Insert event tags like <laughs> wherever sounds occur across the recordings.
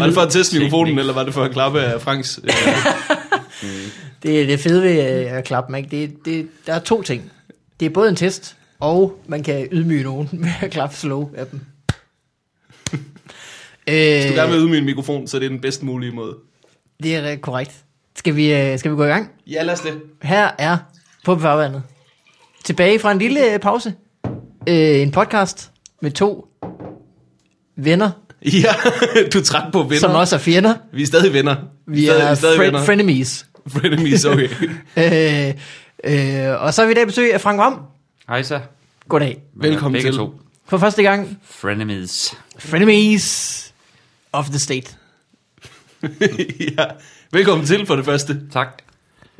Var det for at teste mikrofonen, eller var det for at klappe af Franks? Øh, <laughs> det, det fede ved øh, at klappe, man, det, det, der er to ting. Det er både en test, og man kan ydmyge nogen <laughs> med at klappe slow af dem. <laughs> hvis du øh, gerne vil udmyge en mikrofon, så er det den bedst mulige måde. det er øh, korrekt. Skal vi, øh, skal vi gå i gang? Ja, lad os det. Her er på farvandet. Tilbage fra en lille øh, pause. Øh, en podcast med to venner, <laughs> Ja, du er træt på venner. som også er fjender. Vi er stadig venner. Vi stadig, er stadig fre- frenemies. <laughs> Frenemies, okay. <laughs> Øh, øh, og så har vi i dag besøg af Frank Ram. Hej så. Goddag. Velkommen Begge til. to. For første gang, Frenemies. frenemies of the state. ja. Velkommen til for det første. Tak.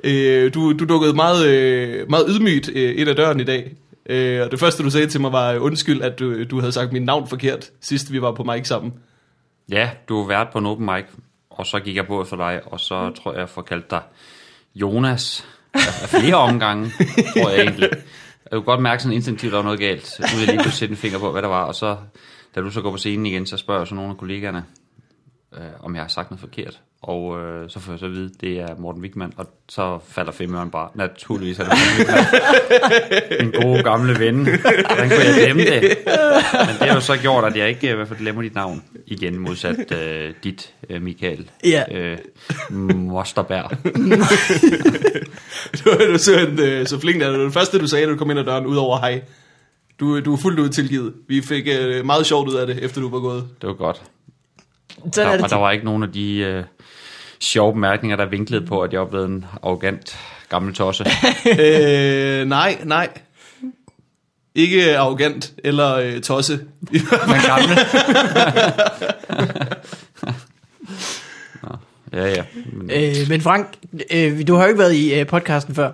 Øh, du, du dukkede meget, øh, meget ydmygt øh, ind ad døren i dag. Øh, og det første, du sagde til mig, var undskyld, at du, du havde sagt mit navn forkert, sidst vi var på mic sammen. Ja, du har været på en open mic, og så gik jeg på for dig, og så tror jeg, jeg får kaldt dig Jonas af flere omgange, <laughs> tror jeg egentlig. Jeg kunne godt mærke sådan instinktivt, at der var noget galt. Vil jeg lige pludselig sætte en finger på, hvad der var, og så, da du så går på scenen igen, så spørger jeg så nogle af kollegaerne, øh, om jeg har sagt noget forkert. Og øh, så får jeg så at vide, det er Morten Wigman, og så falder femøren bare. Naturligvis er det Morten Wigman. <laughs> Min gode gamle ven. Hvordan kunne jeg glemme det? Men det har jo så gjort, at jeg ikke øh, i hvert fald glemmer dit navn igen, modsat øh, dit, øh, Michael Ja. øh, Mosterberg. <laughs> Du, du så, en, øh, så flink, at det var det første, du sagde, da du kom ind ad døren, udover hej. Du, du er fuldt ud tilgivet. Vi fik øh, meget sjovt ud af det, efter du var gået. Det var godt. <laughs> Sådan er Der, det. og der var ikke nogen af de øh, sjove bemærkninger, der vinklede på, at jeg var blevet en arrogant gammel tosse. <laughs> øh, nej, nej. Ikke arrogant eller øh, tosse. <laughs> Men gammel. Nå, ja, ja. Men, Øh, men Frank, øh, du har jo ikke været i øh, podcasten før,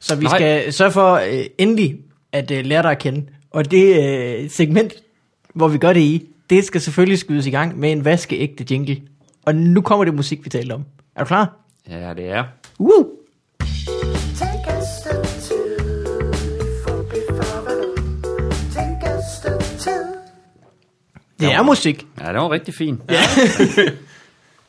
så vi Nej. skal sørge for øh, endelig at øh, lære dig at kende. Og det øh, segment, hvor vi gør det i, det skal selvfølgelig skydes i gang med en vaskeægte jingle. Og nu kommer det musik, vi talte om. Er du klar? ja, det er. Two. Det er musik. Ja, det var rigtig fint. <laughs>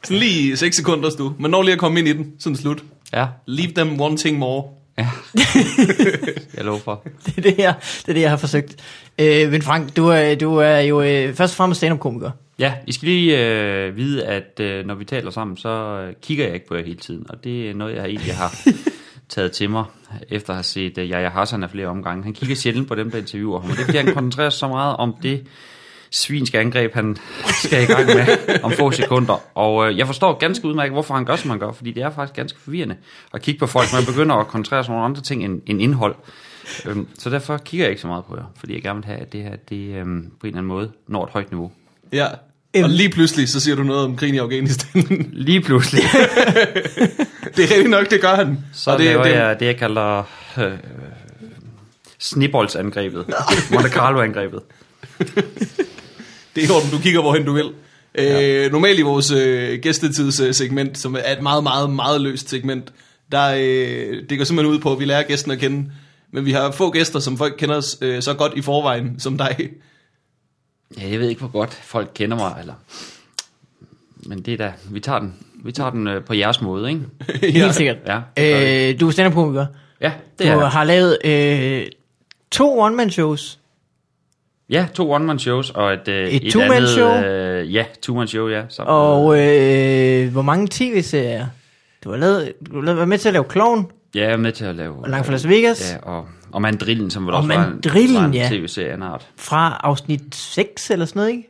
Sådan lige 6 sekunder, du. Man når lige at komme ind i den. Sådan slut. Ja, Leave them wanting more. Ja. <laughs> jeg lover for. Det er det, jeg, det, er det, jeg har forsøgt. Øh, men Frank, du er, du er jo øh, først og fremmest stand-up-komiker. Ja, I skal lige øh, vide, at øh, når vi taler sammen, så øh, kigger jeg ikke på jer hele tiden. Og det er noget, jeg egentlig har <laughs> taget til mig, efter at have set øh, Jaja Hassan af flere omgange. Han kigger sjældent på dem, der interviewer ham. Og det er, fordi han koncentrerer sig så meget om det svinske angreb, han skal i gang med om få sekunder. Og øh, jeg forstår ganske udmærket, hvorfor han gør, som han gør. Fordi det er faktisk ganske forvirrende at kigge på folk, man begynder at koncentrere sig om nogle andre ting end, end indhold. Øhm, så derfor kigger jeg ikke så meget på jer. Fordi jeg gerne vil have, at det her det, øhm, på en eller anden måde når et højt niveau. Ja. Og lige pludselig, så siger du noget om krigen i Afghanistan. <laughs> Lige pludselig. <laughs> det er rigtigt nok, det gør han. Så og det, det, laver det, jeg det, jeg kalder øh, snibboldsangrebet. Monte Carlo-angrebet. <laughs> det er i orden, du kigger hvorhen du vil. Ja. Øh, normalt i vores øh, gæstetidssegment, som er et meget, meget, meget løst segment, der, øh, det går simpelthen ud på, at vi lærer gæsten at kende. Men vi har få gæster, som folk kender os øh, så godt i forvejen som dig. Ja, jeg ved ikke, hvor godt folk kender mig, eller... Men det er da... Vi tager den, vi tager den øh, på jeres måde, ikke? <laughs> Helt sikkert. Ja. Øh, du er stand-up-komiker. Ja, det Du er jeg. har lavet øh, to one-man-shows. Ja, to one-man-shows og et, øh, Et et two-man-show? andet... Øh, ja, two-man-show, ja. Sammen Og øh, hvor mange tv-serier? Du har lavet, du har lavet, været med til at lave Clown Ja, jeg er med til at lave... og Langt fra Las Vegas. Ja, og, og Mandrillen, som vel Og også Mandrillen, var en ja. tv-serie af art. Fra afsnit 6 eller sådan noget, ikke?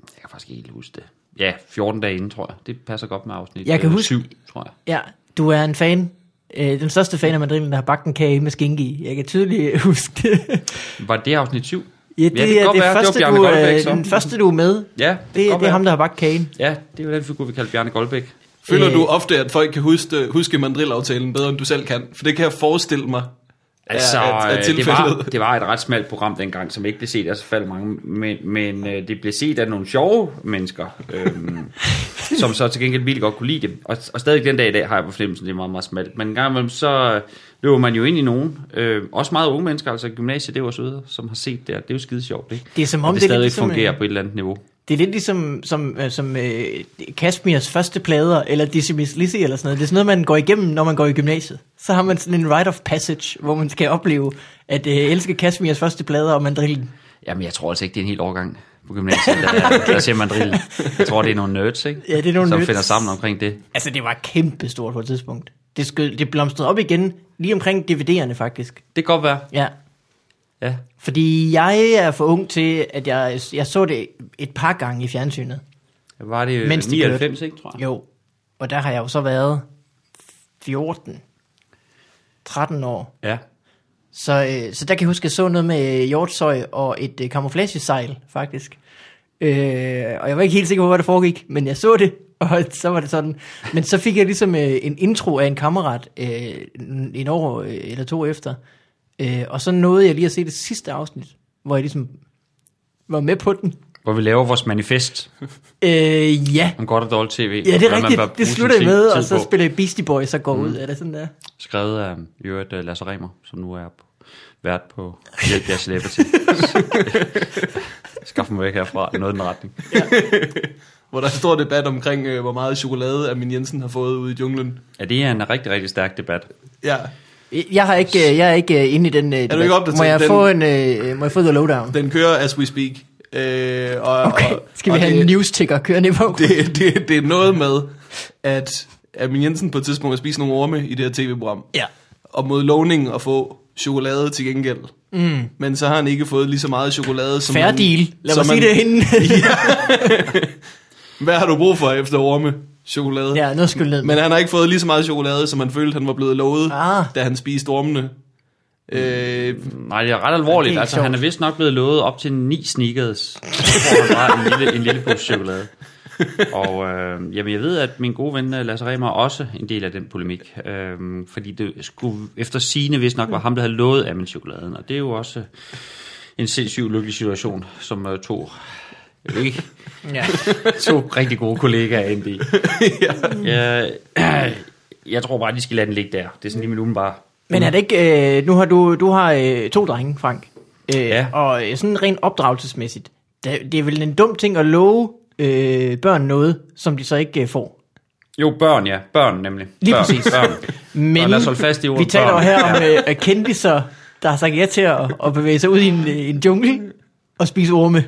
Jeg kan faktisk ikke helt huske det. Ja, 14 dage inden, tror jeg. Det passer godt med afsnit Jeg kan øh, huske- 7, tror jeg. Ja, du er en fan. Øh, den største fan af Madrillen, der har bagt en kage med skinke i. Jeg kan tydeligt <laughs> huske det. Var det afsnit 7? Ja, det, Ja, det kan er godt det være. Det var første, du, Goldbæk, øh, så. den første, du er med. Ja, Det, det godt er ham, der har bagt kagen. Ja, det er jo den figur, vi kalder Bjarne Goldbæk. Føler Øh. du ofte, at folk kan huske, huske mandrillaftalen bedre, end du selv kan? For det kan jeg forestille mig. Altså, er- er- øh, det, var, det var et ret smalt program dengang, som ikke blev set af så faldt mange, men, men øh, det blev set af nogle sjove mennesker, øhm, <laughs> som så til gengæld virkelig godt kunne lide det. Og, og stadig den dag i dag har jeg på fornemmelsen, det er meget, meget smalt. Men en gang imellem, så øh, løber man jo ind i nogen, øh, også meget unge mennesker, altså gymnasiet, det var søde, som har set det, og det er jo skide sjovt, ikke? Det er som Og om, det, det er stadig lidt ligesom, fungerer øh, på et eller andet niveau. Det er lidt ligesom som, øh, som øh, Kashmirs første plader, eller Dizzy Miss Lizzy eller sådan noget. Det er sådan noget, man går igennem, når man går i gymnasiet. Så har man sådan en rite of passage, hvor man skal opleve at øh, elske Kashmirs første plader og mandrillen. Jamen, jeg tror altså ikke, det er en helt overgang på gymnasiet, der, <laughs> der ser mandrillen. Jeg tror, det er nogle nerds, ikke? Ja, det er nogle Som nerds. finder sammen omkring det. Altså, det var kæmpe stort på et tidspunkt. Det, skød, det blomstrede op igen, lige omkring DVD'erne faktisk. Det kan godt være. Ja, Ja. fordi jeg er for ung til, at jeg, jeg så det et par gange i fjernsynet. Var det Mens de 99, ikke, tror jeg? Jo, og der har jeg jo så været 14, 13 år. Ja. Så, øh, så der kan jeg huske, at jeg så noget med hjortsøj og et øh, camouflagesejl, faktisk. Øh, og jeg var ikke helt sikker på, hvad der foregik, men jeg så det, <laughs> og så var det sådan. Men så fik jeg ligesom øh, en intro af en kammerat øh, en år øh, eller to efter. Øh, og så nåede jeg lige at se det sidste afsnit, hvor jeg ligesom var med på den. Hvor vi laver vores manifest <laughs> Øh, ja, om godt og dårligt tv. ja det er rigtigt. Det slutter jeg med, og så på. spiller jeg Beastie Boys og går mm. ud. Er det sådan der? Skrevet af i øvrigt uh, Lasse Remer, som nu er på, vært på Hjælp jer <laughs> celebrity. <laughs> Skaff mig væk herfra i noget i den retning. Hvor der er stor debat omkring, øh, hvor meget chokolade Amin Jensen har fået ude i junglen. Ja, det er en rigtig, rigtig stærk debat. Ja, Jeg har ikke, øh, jeg er ikke øh, inde i den. Øh, du ikke opdateret? Må jeg Den- få en, øh, må jeg få the lowdown? den kører as we speak. Øh, og, Okay, skal vi og have det, en news-ticker kørende på? <laughs> det, det, det er noget med, at Amin Jensen på et tidspunkt har spist nogle orme i det her tv-program. Ja. Og mod lovning at få chokolade til gengæld. Mm. Men så har han ikke fået lige så meget chokolade, som Fair deal. Lad mig sige det inden. <laughs> Hvad har du brug for efter orme? Chokolade. ja, noget ned. Men han har ikke fået lige så meget chokolade, som han følte, han var blevet lovet, Ah. da han spiste ormene. Øh, Nej, det er ret alvorligt. Det er altså, sjovt. han er vist nok blevet lovet op til ni sneakers. hvor han bare en lille, en lille pose chokolade. Og øh, jamen, jeg ved, at min gode ven øh, Lasse Remer er også en del af den polemik. Øh, fordi det skulle efter sine vist nok var ham, der havde lovet af min chokoladen. Og det er jo også en sindssygt lykkelig situation, som øh, to, ikke, ja. to rigtig gode kollegaer i. ja. jeg, jeg tror bare, de skal lade den ligge der. Det er sådan lige min umiddelbare. Men er det ikke, øh, nu har du, du har øh, to drenge, Frank. Øh, Ja. Og øh, sådan rent opdragelsesmæssigt. Det, det er vel en dum ting at love øh, børn noget, som de så ikke øh, får. Jo, børn, ja. Børn nemlig. Lige børn, præcis. Børn. <laughs> Men Og lad os holde fast i ordet vi taler jo børn. her om øh, at kendiser, der har sagt ja til at, at bevæge sig ud i en, øh, en jungle og spise orme.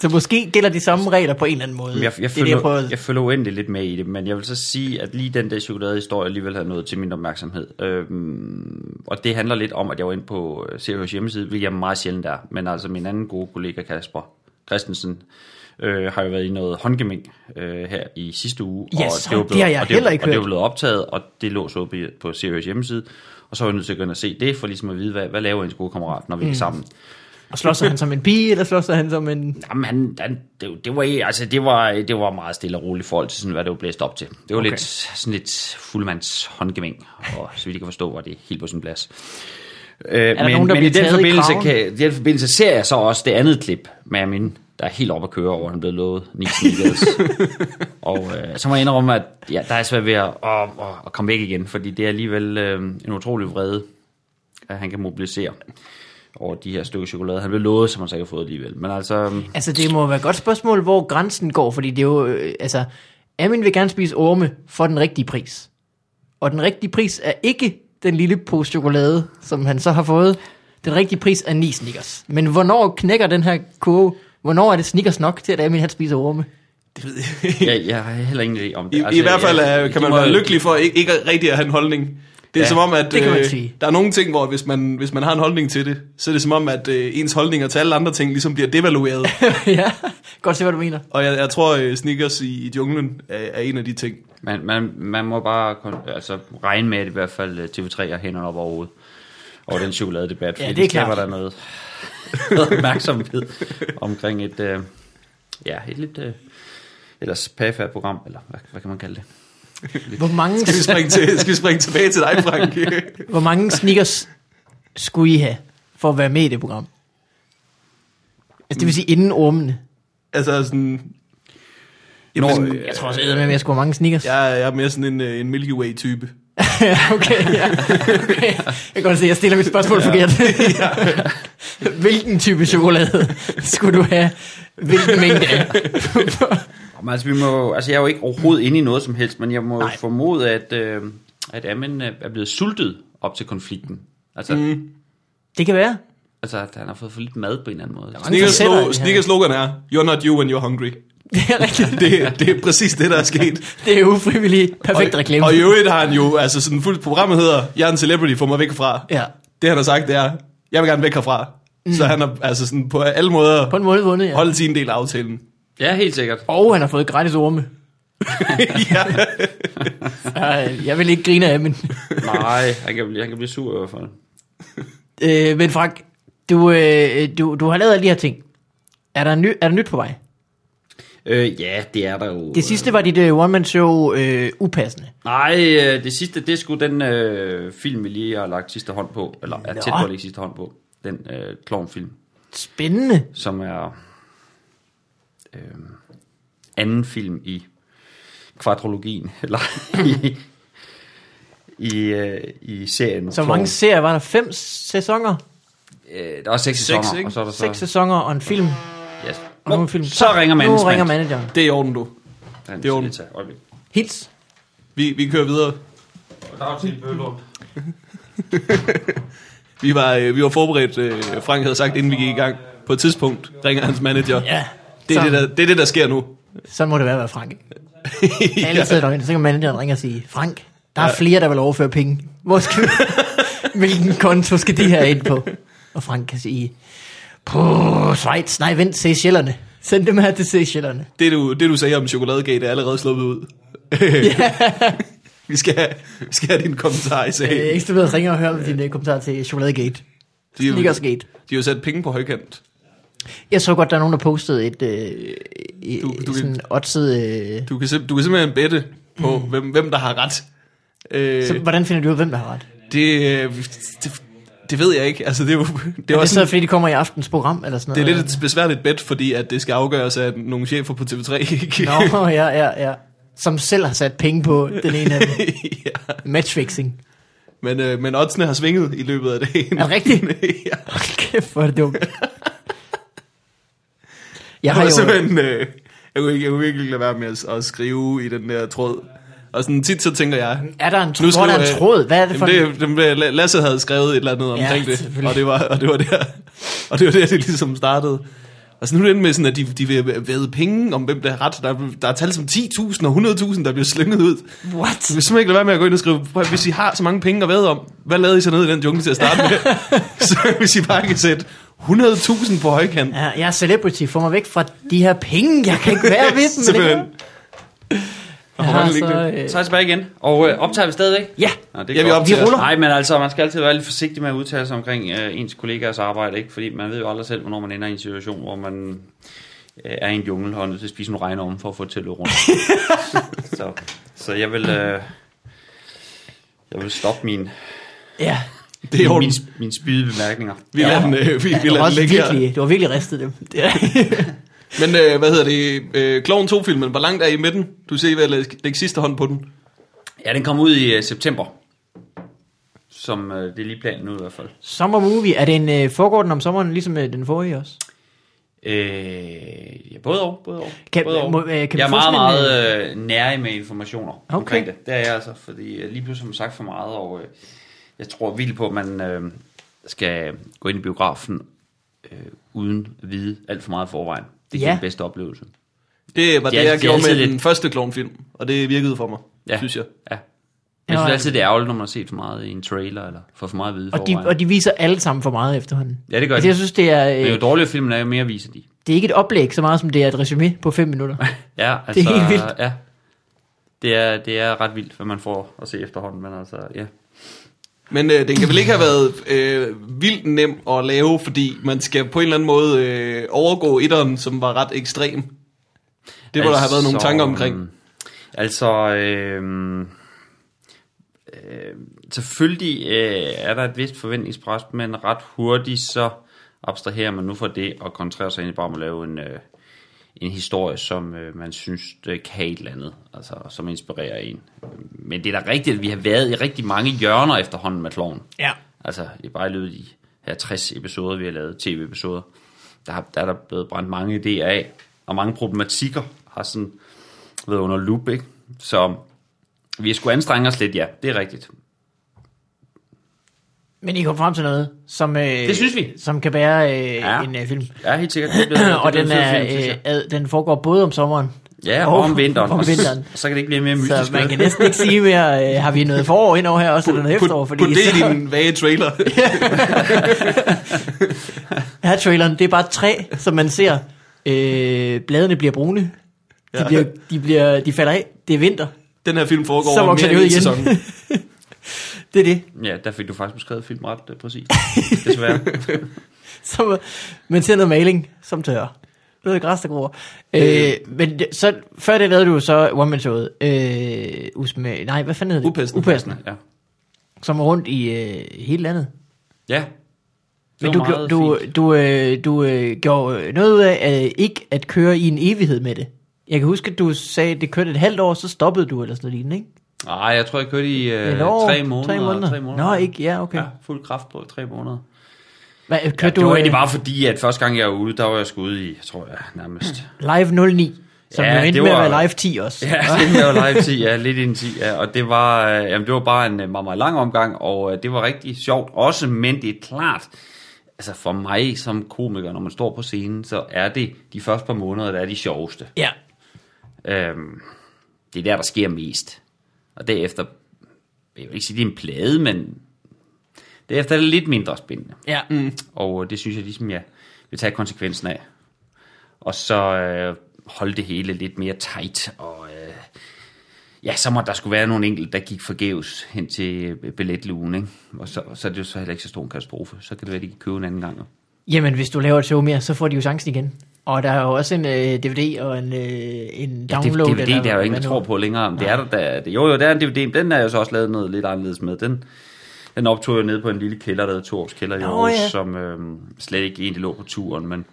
Så måske gælder de samme regler på en eller anden måde. Jeg, jeg, det er det, følger, jeg jeg følger uendelig lidt med i det, men jeg vil så sige, at lige den der chokoladehistorie alligevel har nået til min opmærksomhed. Øhm, og det handler lidt om, at jeg var inde på øh, Seriøs hjemmeside, hvilket jeg meget sjældent er. Men altså min anden gode kollega Kasper Christensen øh, har jo været i noget håndgemæng øh, her i sidste uge. Ja, og så var det har jeg og det, heller ikke og det var blevet optaget, og det lå så på, på Seriøs hjemmeside. Og så var jeg nødt til at gå ind og se det, for ligesom at vide, hvad, hvad laver ens gode kammerat, når vi Mm. er sammen. Og slås han som en pige, eller slås han som en... Jamen, han, han, det, det, var, altså, det, var, det var meget stille og roligt i forhold til, sådan, hvad det var blæst op til. Det var Okay. lidt, sådan lidt fuldmands håndgemæng, og så vidt jeg kan forstå, var det helt på sin plads. Øh, men nogen, men i den i forbindelse, kraven? kan, i den forbindelse ser jeg så også det andet klip med Amin, der er helt op at køre over, han blevet lovet ni sneakers. <laughs> og øh, så må jeg indrømme, at ja, der er svært ved at, at, at, at komme væk igen, fordi det er alligevel øh, en utrolig vrede, at han kan mobilisere over de her stykker chokolade. Han blev lovet, som han så ikke har fået alligevel. Men altså, Altså, det må være et godt spørgsmål, hvor grænsen går, fordi det er jo... Øh, altså, Amin vil gerne spise orme for den rigtige pris. Og den rigtige pris er ikke den lille pose chokolade, som han så har fået. Den rigtige pris er 9 Snickers. Men hvornår knækker den her kurve? Hvornår er det Snickers nok til, at Amin han spiser orme? det ved jeg ikke. jeg, jeg har heller ingen idé om det. I, altså, I hvert fald jeg- kan man være lykkelig for ikke, ikke rigtig at have en holdning. Det er Ja, som om, at det kan man øh, sige. der er nogle ting, hvor hvis man, hvis man har en holdning til det, så er det som om, at øh, ens holdninger til alle andre ting ligesom bliver devalueret. <laughs> ja, godt se, hvad du mener. Og jeg, jeg tror, at Snickers i, i junglen er, er en af de ting. Man, man, man må bare altså, regne med, at i hvert fald øh, TV3 har hænderne op over over den chokoladedebat. Ja, fordi det er skaber klart. der noget, noget <laughs> opmærksomhed omkring et, øh, ja, et lidt øh, ellers pæfærd program, eller hvad, hvad kan man kalde det? <laughs> Hvor mange, Skal vi springe, til, skal vi springe tilbage til dig, Frank? <laughs> hvor mange Snickers skulle I have for at være med i det program? Altså, det vil sige inden ormene. altså sådan... Nå, Jamen, øh, Jeg tror også, at jeg skulle have mange Snickers. jeg, er- jeg er mere sådan en, øh, en Milky Way-type. <laughs> Okay, ja. okay. Jeg kan godt se, at jeg stiller mit spørgsmål ja. forkert. Hvilken type chokolade skulle du have? Hvilken mængde af? Men altså, vi må, altså, jeg er jo ikke overhovedet inde i noget som helst, men jeg må Nej. Formode, at, øh, at Amin er blevet sultet op til konflikten. Altså, mm. det kan være. altså, at han har fået for lidt mad på en eller anden måde. mange Snickers, slo- slogan er, you're not you when you're hungry. <laughs> Det er rigtigt. <laughs> Det, det er præcis det, der er sket. <laughs> Det er ufrivillig. Perfekt og, reklame. Og i øvrigt har han jo, altså sådan fuldt programmet hedder, jeg er en celebrity, få mig væk herfra. Ja. Det han har sagt, det er, jeg vil gerne væk herfra. Mm. Så han har altså sådan på alle måder På en måde vundet, ja. holdt sin del af aftalen. Ja, helt sikkert. Og han har fået gratis orme. <laughs> ja. <laughs> Uh, jeg vil ikke grine af, men... Nej, han kan, blive, han kan blive sur i hvert fald. Øh, men Frank, du, øh, du, du har lavet alle de her ting. Er der, ny, er der nyt på vej? Øh, ja, det er der jo. Det sidste var dit øh, one-man-show øh, upassende. Nej, øh, det sidste, det er sgu den øh, film, vi lige har lagt sidste hånd på, eller er Nå. tæt på at lægge sidste hånd på. Den øh, klovnfilm, Spændende. som er øh, anden film i kvadrologien, <laughs> eller i, i, øh, i serien. Så hvor mange serier var der? Fem sæsoner? Øh, der er seks Seks, sæsoner, ikke? og så er der så... Seks sæsoner og en film. Yes. Og nogle film. Så ringer Nu management. ringer manageren. Det er i orden, du. Det Det er ondt. Hils. Vi, vi kører videre. Der er til Bøllund. <laughs> Vi var, øh, vi var forberedt, øh, Frank havde sagt, inden vi gik i gang. På et tidspunkt ringer hans manager. Ja. Det er så, det, der, det er det, der sker nu. så må det være, hvad Frank. <laughs> Alle sidder derinde, så kan manageren ringe og sige, Frank, der er Ja. flere, der vil overføre penge. Hvor skal vi... <laughs> Hvilken konto skal de her ind på? Og Frank kan sige, på Schweiz, nej vent, Seychellerne. Send dem her til Seychellerne. Det du, det, du sagde om chokoladegate, er allerede sluppet ud. <laughs> vi, skal have, vi skal have din kommentar i Øh, sagen. Ekstrabladet ringer og hører om din øh, kommentar til Chokoladegate. De, er Snickersgate. de har jo sat penge på højkant. Jeg så godt, der er nogen, der postede et, øh, Du- du, sådan oddset... Øh, Du kan, sim- du kan simpelthen bette på, mm. hvem, hvem der har ret. Øh, så hvordan finder du ud af, hvem der har ret? det, øh, det, det ved jeg ikke. Altså, det er jo det er Er det også så, sådan, fordi de kommer i aftens program, eller sådan det er noget? lidt et besværligt bet, fordi at det skal afgøres af nogle chefer på TV3. Ikke? Nå, <laughs> ja, ja, ja. Som selv har sat penge på den ene af dem. <laughs> ja. Matchfixing. Men, øh, men oddsene har svinget i løbet af dagen. Er det rigtigt? <laughs> ja. Hold kæft, hvor er det dumt. Jeg har jo... simpelthen, øh, jeg, kunne ikke, jeg kunne virkelig lade være med at, at skrive i den der tråd. Og sådan tit så tænker jeg, Er der en, tråd, hvor er der skriver en jeg- tråd? Hvad er det for en... det, det, Lasse havde skrevet et eller andet Ja, omkring det, selvfølgelig. og det var, og det var der, og det var der, det ligesom startede. Og så nu er det med sådan, at de, de vil væde penge om, hvem der har ret. Der, er- der er tal som 10.000 og 100.000, der bliver slynget ud. What? Så vil simpelthen ikke lade være med at gå ind og skrive, "Prøv at- hvis I har så mange penge at væde om, hvad lavede I så ned i den jungle til at starte med? <laughs> så hvis I bare kan sætte 100.000 på højkant. Ja, jeg er celebrity. Få mig væk fra de her penge. Jeg kan ikke være ved dem. Simpelthen. Mange så, øh, Så er jeg tilbage igen. Og øh, optager vi stadigvæk? ja, Nå, det Ja, vi optager. Vi ruller. Nej, men altså, man skal altid være lidt forsigtig med at udtale sig omkring øh, ens kollegaers arbejde, ikke? Fordi man ved jo aldrig selv, hvornår man ender i en situation, hvor man øh, er i en jungle og er nødt til at spise nogle regnorme for at få det til at løbe rundt. <laughs> så, så jeg vil... Øh, jeg vil stoppe min, ja. Det er i min, min, spyde bemærkninger. Vi lader den, øh, vi, vi det, lader var den ligge her. virkelig, det var virkelig ristet dem. <laughs> Men øh, hvad hedder det? Øh, Kloven 2-filmen, hvor langt er I med den? Du ser ved at lægge, lægge sidste hånd på den. Ja, den kom ud i øh, september. Som øh, det er lige planen nu i hvert fald. Summer Movie, er det en øh, foregår den om sommeren, ligesom øh, den forrige også? Øh, ja, både og. Både og. Kan- både og. må- øh, kan vi jeg er få meget, meget øh, nærig med informationer Okay. omkring det. Det er jeg altså, fordi øh, lige pludselig har sagt for meget, og øh, jeg tror virkelig på, at man øh, skal gå ind i biografen øh, uden at vide alt for meget forvejen. Det er Ja. den bedste oplevelse. Det var Det det, er- jeg det er gjorde med altid den lidt- første klovnfilm, og det virkede for mig, Ja. synes jeg. Ja. Jeg synes altid, det er ærgerligt, når man har set for meget i en trailer, eller får for meget at vide Og de, forvejen. og de viser alle sammen for meget efterhånden. Ja, det gør altså, de. jeg synes, det er, Men jo øh, dårligere filmen er, jo mere viser de. det er ikke et oplæg så meget, som det er et resume på 5 minutter. <laughs> Ja, <laughs> altså, helt vildt. Ja. Det er, det er ret vildt, hvad man får at se efterhånden, men altså, ja. Men øh, den kan vel ikke have været øh, vildt nem at lave, fordi man skal på en eller anden måde øh, overgå etteren, som var ret ekstrem. Det må der have været nogle tanker omkring. Altså, øh, øh, selvfølgelig øh, er der et vist forventningspres, men ret hurtigt så abstraherer man nu fra det og koncentrerer sig egentlig bare om at lave en, øh, en historie, som øh, man synes øh, kan et eller andet, altså som inspirerer en. Men det er da rigtigt, at vi har været i rigtig mange hjørner efterhånden med kloven. Ja. Altså, i bare i løbet af de her 60 episoder, vi har lavet, tv-episoder, der, har, der er der blevet brændt mange idéer af, og mange problematikker har sådan været under loop, ikke? Så vi skulle anstrenge os lidt, ja, det er rigtigt. Men I kom frem til noget, som, øh, Det synes vi. som kan være øh, Ja. en øh, film. Ja, helt sikkert. Det bliver, <clears throat> og den, er, film, øh, ad, den foregår både om sommeren, Ja, og om vinteren. om vinteren. <laughs> så kan det ikke blive mere mystisk. så man kan næsten ikke sige mere, øh, har vi noget forår ind over her også, eller noget efterår, Put, fordi put det i din vage trailer. <laughs> <laughs> her traileren, det er bare træ, som man ser, øh, bladene bliver brune, de, Ja. bliver, de, bliver, de falder af, det er vinter, Den her film foregår så mere end en igen. sæson. Det er det. Ja, der fik du faktisk beskrevet film ret øh, præcis. <laughs> Desværre. <laughs> Så man ser noget maling, som tør. Noget græs, der gror. Øh, men det, så, før det lavede du så one man showet øh, Usme, nej, hvad fanden hedder det? Upassende. Upassende. Ja. Som er rundt i øh, hele landet. Ja. Men Det du, du, fint. du, øh, du øh, gjorde noget ud af øh, ikke at køre i en evighed med det. Jeg kan huske, at du sagde, at det kørte et halvt år, så stoppede du eller sådan noget lignende, ikke? Nej, jeg tror, jeg kørte i øh, år, tre, måneder, tre måneder. tre måneder. Nå, ikke? Ja, okay. Ja, fuld kraft på tre måneder. Hvad, Ja, du det var øh, egentlig bare fordi, at første gang jeg var ude, der var jeg sgu ude i, tror jeg nærmest. live 09? Som Ja, jo endte det med at var- være live 10 også. Ja, det var live 10, ja, lidt ind 10, ja, og det var, øh, jamen, det var bare en øh, meget, meget lang omgang, og øh, det var rigtig sjovt også, men det er klart, altså for mig som komiker, når man står på scenen, så er det de første par måneder, der er de sjoveste. ja. Øhm, det er der, der sker mest. Og derefter, jeg vil ikke sige, det er en plade, men derefter er det lidt mindre spændende. ja. Mm. Og det synes jeg ligesom, jeg vil tage konsekvensen af. Og så øh, holde det hele lidt mere tight. Og øh, ja, så må der skulle være nogle enkelte, der gik forgæves hen til øh, billetlugen. Ikke? Og så, så er det jo så heller ikke så stor en katastrofe. Så kan det være, at de kan købe en anden gang. Jamen, hvis du laver et show mere, så får de jo chancen igen. Og der er jo også en øh, DVD og en, øh, en Ja, download. det, DVD, eller det er jo ingen, der tror på længere. Men det er der, der, jo, jo, der er en DVD, den er jo så også lavet noget lidt anderledes med. Den, den optog jeg nede på en lille kælder, der hedder Torps Kælder i Aarhus, ja. som øh, slet ikke egentlig lå på turen. Men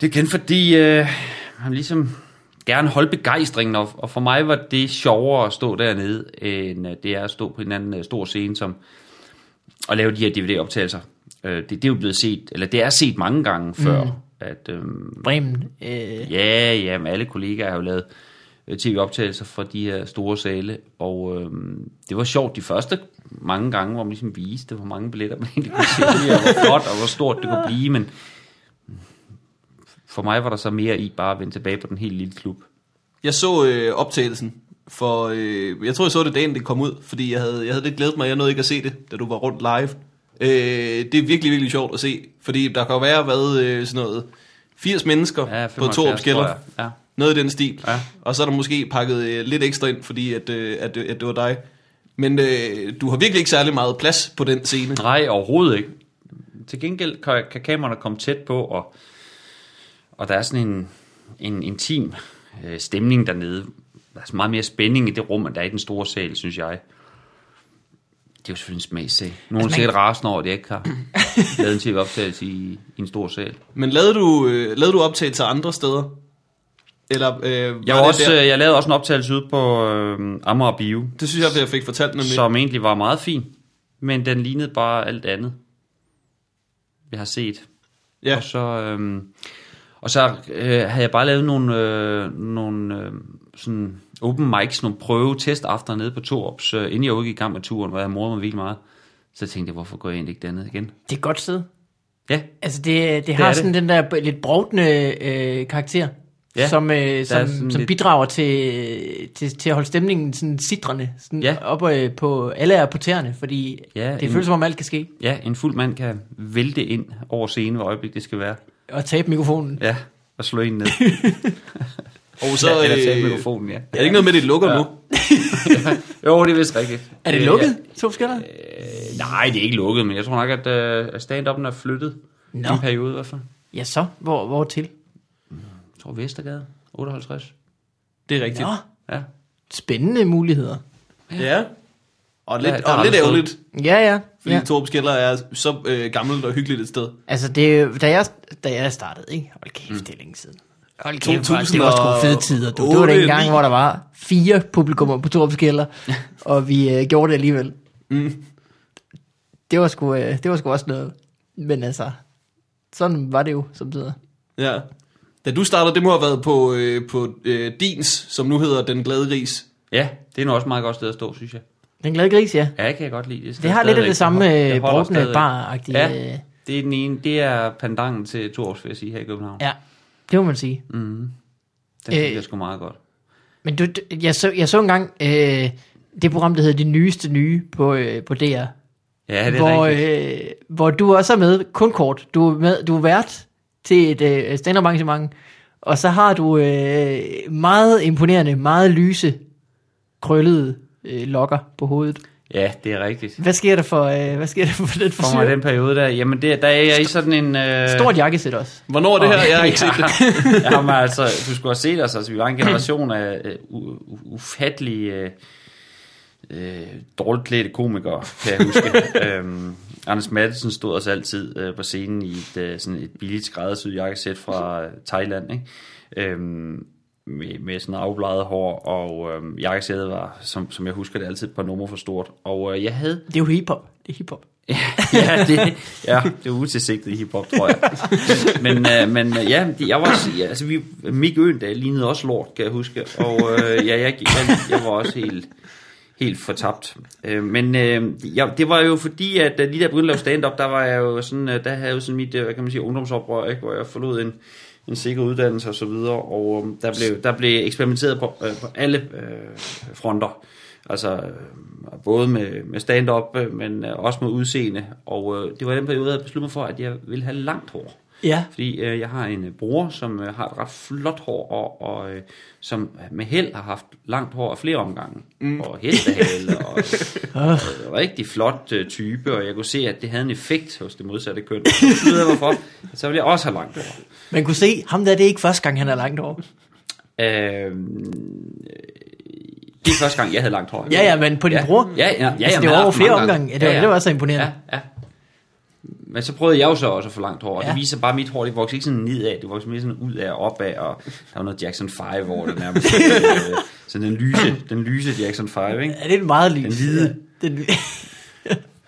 det er igen fordi, øh, man ligesom gerne holde begejstringen, og, og for mig var det sjovere at stå dernede, end øh, det er at stå på en anden øh, stor scene, som at lave de her DVD-optagelser. Øh, det, det er jo blevet set, eller det er set mange gange før, mm. At... Øh, Bremen. Øh, Ja, ja, men alle kollegaer har jo lavet øh, tv-optagelser fra de her store sale, og øh, det var sjovt de første mange gange, hvor man ligesom viste, hvor mange billetter man egentlig kunne sælge, og hvor flot og hvor stort det kunne blive, men for mig var der så mere i bare at vende tilbage på den helt lille klub. Jeg så øh, optagelsen, for øh, jeg tror, jeg så det dagen, det kom ud, fordi jeg havde, jeg havde lidt glædet mig, jeg nåede ikke at se det, da du var rundt live. Øh, det er virkelig, virkelig sjovt at se, fordi der kan jo være, hvad, øh, sådan noget, 80 mennesker Ja, på 75, Torps tror Kælder. jeg. Ja. Noget i den stil. Ja. Og så er der måske pakket øh, lidt ekstra ind, fordi at, øh, at, at det var dig. Men øh, du har virkelig ikke særlig meget plads på den scene. Nej, overhovedet ikke. Til gengæld kan, kan kameraerne komme tæt på, og, og der er sådan en, en intim øh, stemning dernede. Der er så meget mere spænding i det rum, end der er i den store sal, synes jeg. Det er jo selvfølgelig en smagssag. Nogen Altså, er man- sikkert rasende over, at jeg ikke har <coughs> lavet en tv-optagelse i, i en stor sal. Men lavede du, øh, lavede du optagelser andre steder? Eller, øh, Jeg, var var det, også, der? øh, jeg lavede også en optagelse ude på øh, Amager Bio, det synes jeg, jeg fik fortalt nemlig. som egentlig var meget fin, men den lignede bare alt andet, jeg har set. Ja. Og så, øhm, og så øh, havde jeg bare lavet nogle, øh, nogle øh, sådan open mics, nogle prøve testaftener nede på Torps, øh, inden jeg udgik i gang med turen, hvor jeg morede mig virkelig meget. Så tænkte jeg, hvorfor går jeg egentlig ikke derned igen? det er et godt sted. Ja, Altså, det, det har er det. sådan den der lidt brovdende øh, karakter, Ja, som, øh, som, sådan som lidt- bidrager til, til, til at holde stemningen sådan sidrende, sådan Ja. oppe øh, på, alle er på tæerne, fordi Ja, det en- føles som om alt kan ske, ja, en fuld mand kan vælte ind over scenen, hvor øjeblik det skal være. og tabe mikrofonen. Ja, og slå en ned. <laughs> Og så, ja, eller tage øh, mikrofonen, ja. er det ikke noget med, at det lukker Ja. nu? <laughs> Jo, det er vist rigtigt. Er det Øh, lukket, to skiller? Ja. Nej, det er ikke lukket, men jeg tror nok, at uh, stand-up'en er flyttet. Nå. I en periode i hvert fald. Ja, så. Hvor, hvor til? Jeg tror Vestergade, 58. Det er rigtigt. Nå, Ja. spændende muligheder. Ja. Og lidt, Ja, og lidt ærgerligt, Ja, ja. fordi ja. ja. Torben Skeller er så øh, gammelt og hyggeligt et sted. Altså, det, da, jeg, da jeg startede, ikke? Hold kæft, mm. det er længe siden. Hold kæft, hvor- det 2008, var sgu fede tider. Du. Det var den gang, 9. hvor der var fire publikummer på Torps Kælder, <laughs> og vi øh, gjorde det alligevel. Mm. det var sgu, øh, det var sgu også noget. Men altså, sådan var det jo som tider. Ja. Da du startede, det må have været på, øh, på øh, Dins, som nu hedder Den Glade Gris. Ja, det er nu også et meget godt sted at stå, synes jeg. Den glade gris, ja. Ja, det kan jeg godt lide. Det har lidt af det samme øh, stadig. bar-agtige. Ja. øh, Det er den ene, det er pandangen til Torsv, vil jeg sige, her i København. ja, det må man sige. Mm. Den synes Øh, jeg sgu meget godt. Men du, du, jeg, så, jeg så engang øh, det program, der hedder Det Nyeste Nye på, øh, på DR. Ja, det er hvor, rigtigt. øh, hvor du også er med, kun kort. Du er, med, du er vært til et øh, stand arrangement, og så har du øh, meget imponerende, meget lyse, krøllede øh, lokker på hovedet. Ja, det er rigtigt. Hvad sker der for, øh, hvad sker der for den For mig den periode der, jamen det, der er jeg i sådan en... Øh, Stort jakkesæt også. Hvornår er det her? Jeg har ikke set det. <laughs> ja, men altså, du skulle have set os, altså vi var en generation af øh, ufattelige, øh, øh, dårligt klædte komikere, kan jeg huske. <laughs> øhm, Anders Madsen stod os altid øh, på scenen i et, øh, sådan et billigt skræddersyet jakkesæt fra øh, Thailand, ikke? Øhm, med, med sådan afbladet hår, og øh, jakkesættet var, som, som jeg husker det, altid et par numre for stort. Og øh, jeg havde Det er jo hiphop. Det er hiphop. <laughs> ja, det, ja, det er utilsigtet hiphop, tror jeg. Men, øh, men øh, ja, det- jeg var også, ja, altså vi, Mik Øendal lignede også lort, kan jeg huske. Og øh, ja, jeg, jeg, jeg var også helt, helt fortabt. Øh, men øh, ja, det var jo fordi, at da lige da jeg begyndte at lave stand-up, der var jeg jo sådan, øh, der havde jeg jo sådan mit, øh, hvad kan man sige, ungdomsoprør, ikke, hvor jeg forlod en, en sikker uddannelse og så videre, og øhm, der blev, der blev eksperimenteret på, øh, på alle øh, fronter. Altså øh, både med, med stand-up, øh, men øh, også med udseende. Og øh, det var den periode, jeg besluttede mig for, at jeg ville have langt hår. Ja. Fordi øh, jeg har en øh, bror, som øh, har et ret flot hår, og, og øh, som med held har haft langt hår af flere omgange. Mm. Og hestehale, <laughs> og øh, rigtig flot øh, type, og jeg kunne se, at det havde en effekt hos det modsatte køn. Og så besluttede jeg mig for, at så ville jeg også have langt hår. Man kunne se, ham der, det er ikke første gang, han er langt over. Øh, det er første gang, jeg havde langt hår. Ja, ja, men på din ja. bror. Ja, ja, ja. Altså, jamen, det var har over haft flere omgange. gange. Ja, det var- det var også imponerende. Ja, ja. Men så prøvede jeg jo så også at få langt hår, og Ja. det viser bare, at mit hår, det voksede ikke sådan nedad, det voksede mere sådan ud af og opad, og der var noget Jackson 5 over det nærmest. <laughs> øh, sådan den lyse, den lyse Jackson 5, ikke? Ja, det er meget lys. Den hvide. Ja, Den,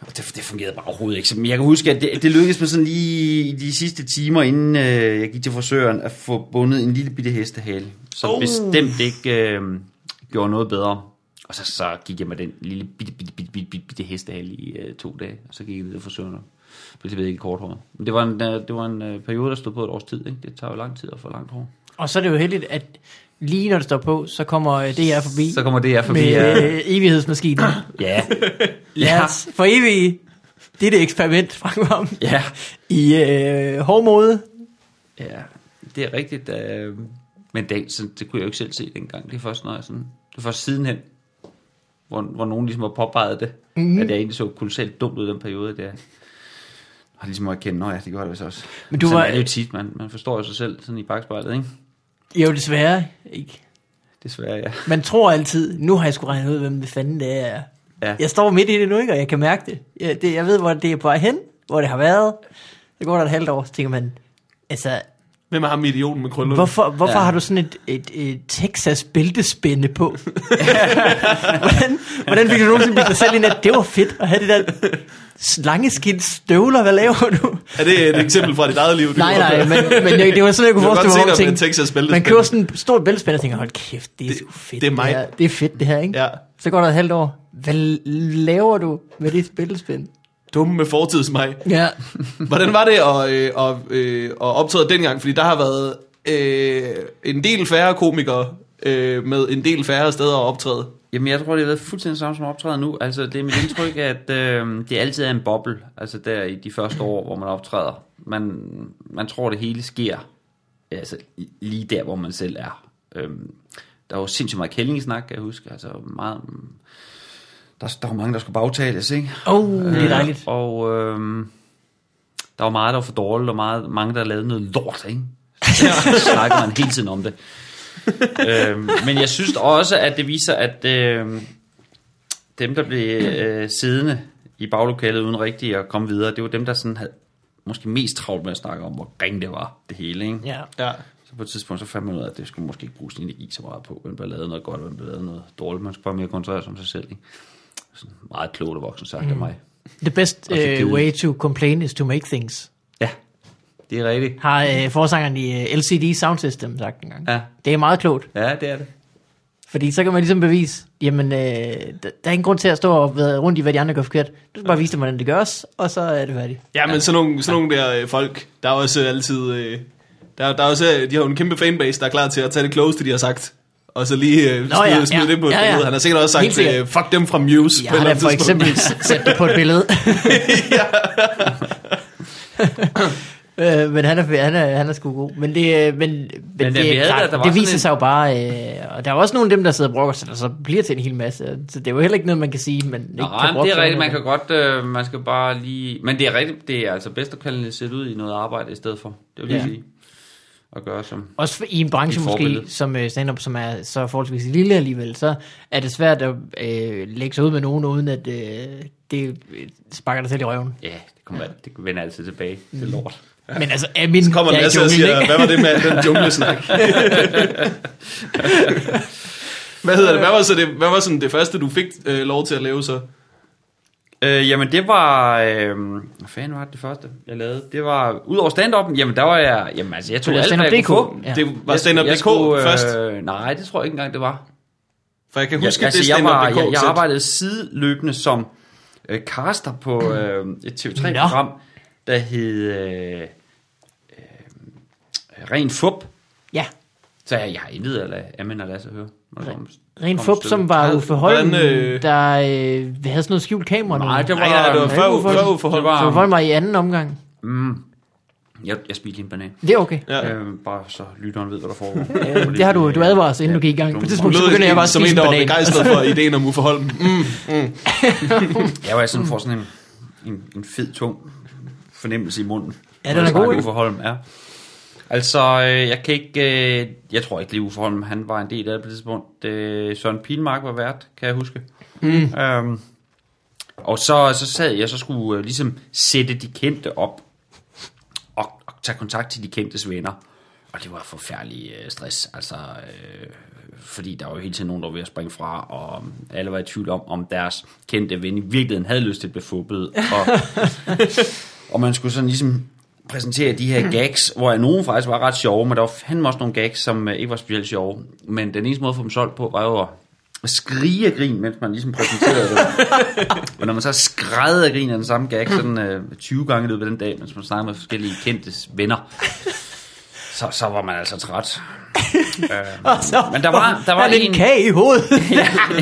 Og det, det fungerede bare overhovedet ikke. Men jeg kan huske, at det, det lykkedes mig sådan lige i de sidste timer, inden øh, jeg gik til frisøren, at få bundet en lille bitte hestehale, som Oh. bestemt ikke øh, gjorde noget bedre. Og så, så gik jeg med den lille bitte, bitte, bitte, bitte, bitte, hestehale i øh, to dage, og så gik jeg ned til frisøren blev ikke kort hår. Men det var en, øh, det var en øh, periode, der stod på et års tid. Ikke? Det tager jo lang tid at få langt hår. og så er det jo heldigt, at lige når det står på, så kommer øh, DR forbi. Så kommer det her forbi. med ja. øh, evighedsmaskinen. <clears throat> ja. Os for evige dette eksperiment, <laughs> Frank Vam, ja. i øh, hårdmode. Ja, det er rigtigt. Øh, men det, så, det kunne jeg jo ikke selv se dengang. Det er først, når jeg sådan, det er først sidenhen, hvor, hvor nogen ligesom har påpeget det, Mhm. mm-hmm. at jeg egentlig så kolossalt dumt ud i den periode, der har ligesom må erkende, nå ja, det gør det vist også. Men du sådan var- er det jo tit, man, man forstår jo sig selv sådan i bagspejlet, ikke? Jo, desværre ikke. Desværre, ja. Man tror altid, nu har jeg sgu regnet ud, hvem det fanden det er. Ja. Jeg står midt i det nu, ikke? Og jeg kan mærke det. Jeg, det, jeg ved, hvor det er på vej hen, hvor det har været. Så går der et halvt år, så tænker man, altså, Hvem er ham idioten med krøller? hvorfor, hvorfor Ja. har du sådan et, et, et Texas bæltespænde på? <laughs> hvordan, hvordan fik du nogensinde bildt dig selv ind, at det var fedt at have det der slangeskind støvler? Hvad laver du? Er det et eksempel fra dit eget liv? du Nej, nej, men, men jeg, det var sådan, jeg kunne forestille mig, hvor man tænkte, en man køber sådan et stort bæltespænde og tænker, hold kæft, det er Det- sgu fedt. det er mig. her. Det er fedt det her, ikke? Ja. Så går der et halvt år. Hvad laver du med det bæltespænd? Dumme med fortids mig. Ja. <laughs> Hvordan var det at, øh, at, øh, at optræde dengang? Fordi der har været øh, en del færre komikere øh, med en del færre steder at optræde. Jamen, jeg tror, det har været fuldstændig samme som optræder nu. Altså, det er mit indtryk, <laughs> at øh, det altid er en boble, altså der i de første år, hvor man optræder. Man, man tror, det hele sker altså, lige der, hvor man selv er. Øhm, der var jo sindssygt meget kællingesnak, kan jeg huske. Altså, meget, der, der var mange, der skulle bagtales, ikke? Oh, det er dejligt. Øh, og øh, der var meget, der var for dårligt, og meget, mange, der lavede noget lort, ikke? Så <laughs> snakker man hele tiden om det. <laughs> øh, men jeg synes også, at det viser, at øh, dem, der blev øh, siddende i baglokalet uden rigtigt at komme videre, det var dem, der sådan havde måske mest travlt med at snakke om, hvor ring det var, det hele, ikke? Ja. Ja. Så på et tidspunkt, så fandt man ud af, at det skulle måske ikke bruge sin energi så meget på. Man blev lavet noget godt, og man blev lavet noget dårligt. Man skulle bare mere koncentrere sig om sig selv. Ikke? Sådan meget klogt og voksen sagt mm. af mig. The best uh, way to complain is to make things. Det er rigtigt. Har uh, forsangeren i uh, LCD Sound System sagt en gang. Ja. Det er meget klogt, Ja, det er det. fordi så kan man ligesom bevise, jamen, uh, der, der er ingen grund til at stå og være rundt i, hvad de andre gør forkert. Du skal bare vise dem, hvordan det gøres, og så er det færdigt. Ja, men sådan nogle, sådan nogle der øh, folk, der er også altid... Øh, der, der er også, øh, de har jo en kæmpe fanbase, der er klar til at tage det klogeste, de har sagt. Og så lige øh, smide, ja, smide ja. det på et Ja, ja. billede. Han har sikkert også sagt, øh, fuck dem fra Muse. Jeg på har da for tidspunkt. eksempel sat det på et billede. <laughs> <laughs> <laughs> Øh, men han er, han, er, han er sgu god. Men det, øh, men, men, Men, det, øh, havde klart, der var det viser en- sig jo bare, øh, og der er også nogle af dem, der sidder og brokker sig, der så bliver til en hel masse. Så det er jo heller ikke noget, man kan sige, man ikke Nej, kan men brokke det er rigtigt, man kan godt, øh, man skal bare lige... Men det er rigtigt, det er altså bedst at kanalisere det ud i noget arbejde i stedet for. Det vil jeg Ja. sige. At gøre som... Også i en branche måske, som øh, stand-up, som er så forholdsvis lille alligevel, så er det svært at øh, lægge sig ud med nogen, uden at øh, det sparker dig selv i røven. Ja, det, kommer, det vender altid tilbage. Det er lort. <laughs> Men altså, er min Så kommer er i Lasse og junglen, siger, ikke? hvad var det med den junglesnak? <laughs> hvad hedder det? Hvad var, så det, hvad var sådan det første, du fik øh, lov til at lave så? Øh, jamen det var... Øh, hvad fanden var det, det første, jeg lavede? Det var... Udover stand-up'en, jamen der var jeg... Jamen altså, jeg tog alt, hvad jeg kunne. Ja. Det var Jeg- stand-up.dk jeg skulle, først. Øh, nej, det tror jeg ikke engang, det var. For jeg kan huske, altså, det jeg, var, jeg, jeg arbejdede sideløbende som øh, caster på øh, et TV3-program, der hed øh, øh, Ren Fup. Ja, Så jeg, jeg har intet at lade Amin og Lasse høre. Ren Fup, som var Uffe Holm, øh, der øh, havde sådan noget skjult kamera. Nej, det var... Nej, nej, det var før, Uffe før Holm. Uffe Holm. Det var- Uffe Holm var i anden omgang. Mm, jeg, jeg spiste lige en banan. Det er okay. Ja. Ja. Øh, bare så lytteren ved, hvad der foregår. <laughs> Ja, det har du, du advarer os, inden du gik i gang. På det tidspunkt, så lød begynder jeg bare at som spise en, en der var banan. begejstret for <laughs> ideen om Uffe Holm. Mm. Jeg var sådan får sådan en, en, en fed, tung fornemmelse i munden. Ja, den er god? Uffe Holm, ja. Altså, øh, jeg kan ikke... Øh, jeg tror ikke lige, Uffe Holm, han var en del af det på det tidspunkt. Øh, Søren Pilmark var vært, kan jeg huske. Mm. Øhm, og så, så sad jeg, så skulle ligesom sætte de kendte op og, og tage kontakt til de kendtes venner. Og det var forfærdelig stress, altså, øh, fordi der var jo hele tiden nogen, der var ved at springe fra, og alle var i tvivl om, om deres kendte ven i virkeligheden havde lyst til at blive fubbet. Og, <laughs> og man skulle sådan ligesom præsentere de her gags, hvor nogen faktisk var ret sjove, men der var fandme også nogle gags, som øh, ikke var specielt sjove. Men den eneste måde at få dem solgt på, var jo at skrige af grin, mens man ligesom præsenterede det. <laughs> og når man så skrædede af grin af den samme gag, sådan øh, 20 gange i løbet af den dag, mens man snakkede med forskellige kendtes venner, så, så var man altså træt. <laughs> øh, så Men der var- der var en en- kage i hovedet.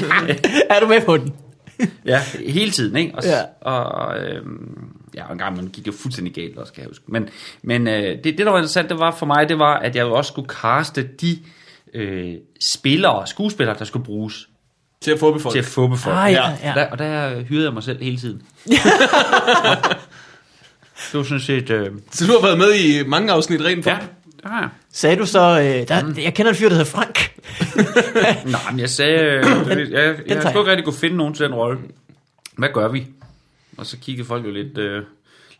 <laughs> er du med på den? Ja, hele tiden, ikke? Og, Ja. og øhm, ja, og en gang man gik det jo fuldstændig galt også, kan jeg huske. Men, men øh, det, det, der var interessant, det var for mig, det var, at jeg jo også skulle kaste de øh, spillere, skuespillere, der skulle bruges Til at få folk. til at få folk. Ah, ja, ja. Og, der, og der hyrede jeg mig selv hele tiden. <laughs> det var sådan set... Øh, Så du har været med i mange afsnit rent for? ja, har jeg. Sagde du så, øh, der, jeg kender en fyr, der hedder Frank. <laughs> Nej, men jeg sagde, øh, <coughs> jeg, jeg, jeg, jeg skulle ikke rigtig kunne finde nogen til den rolle. Hvad gør vi? Og så kiggede folk jo lidt, øh,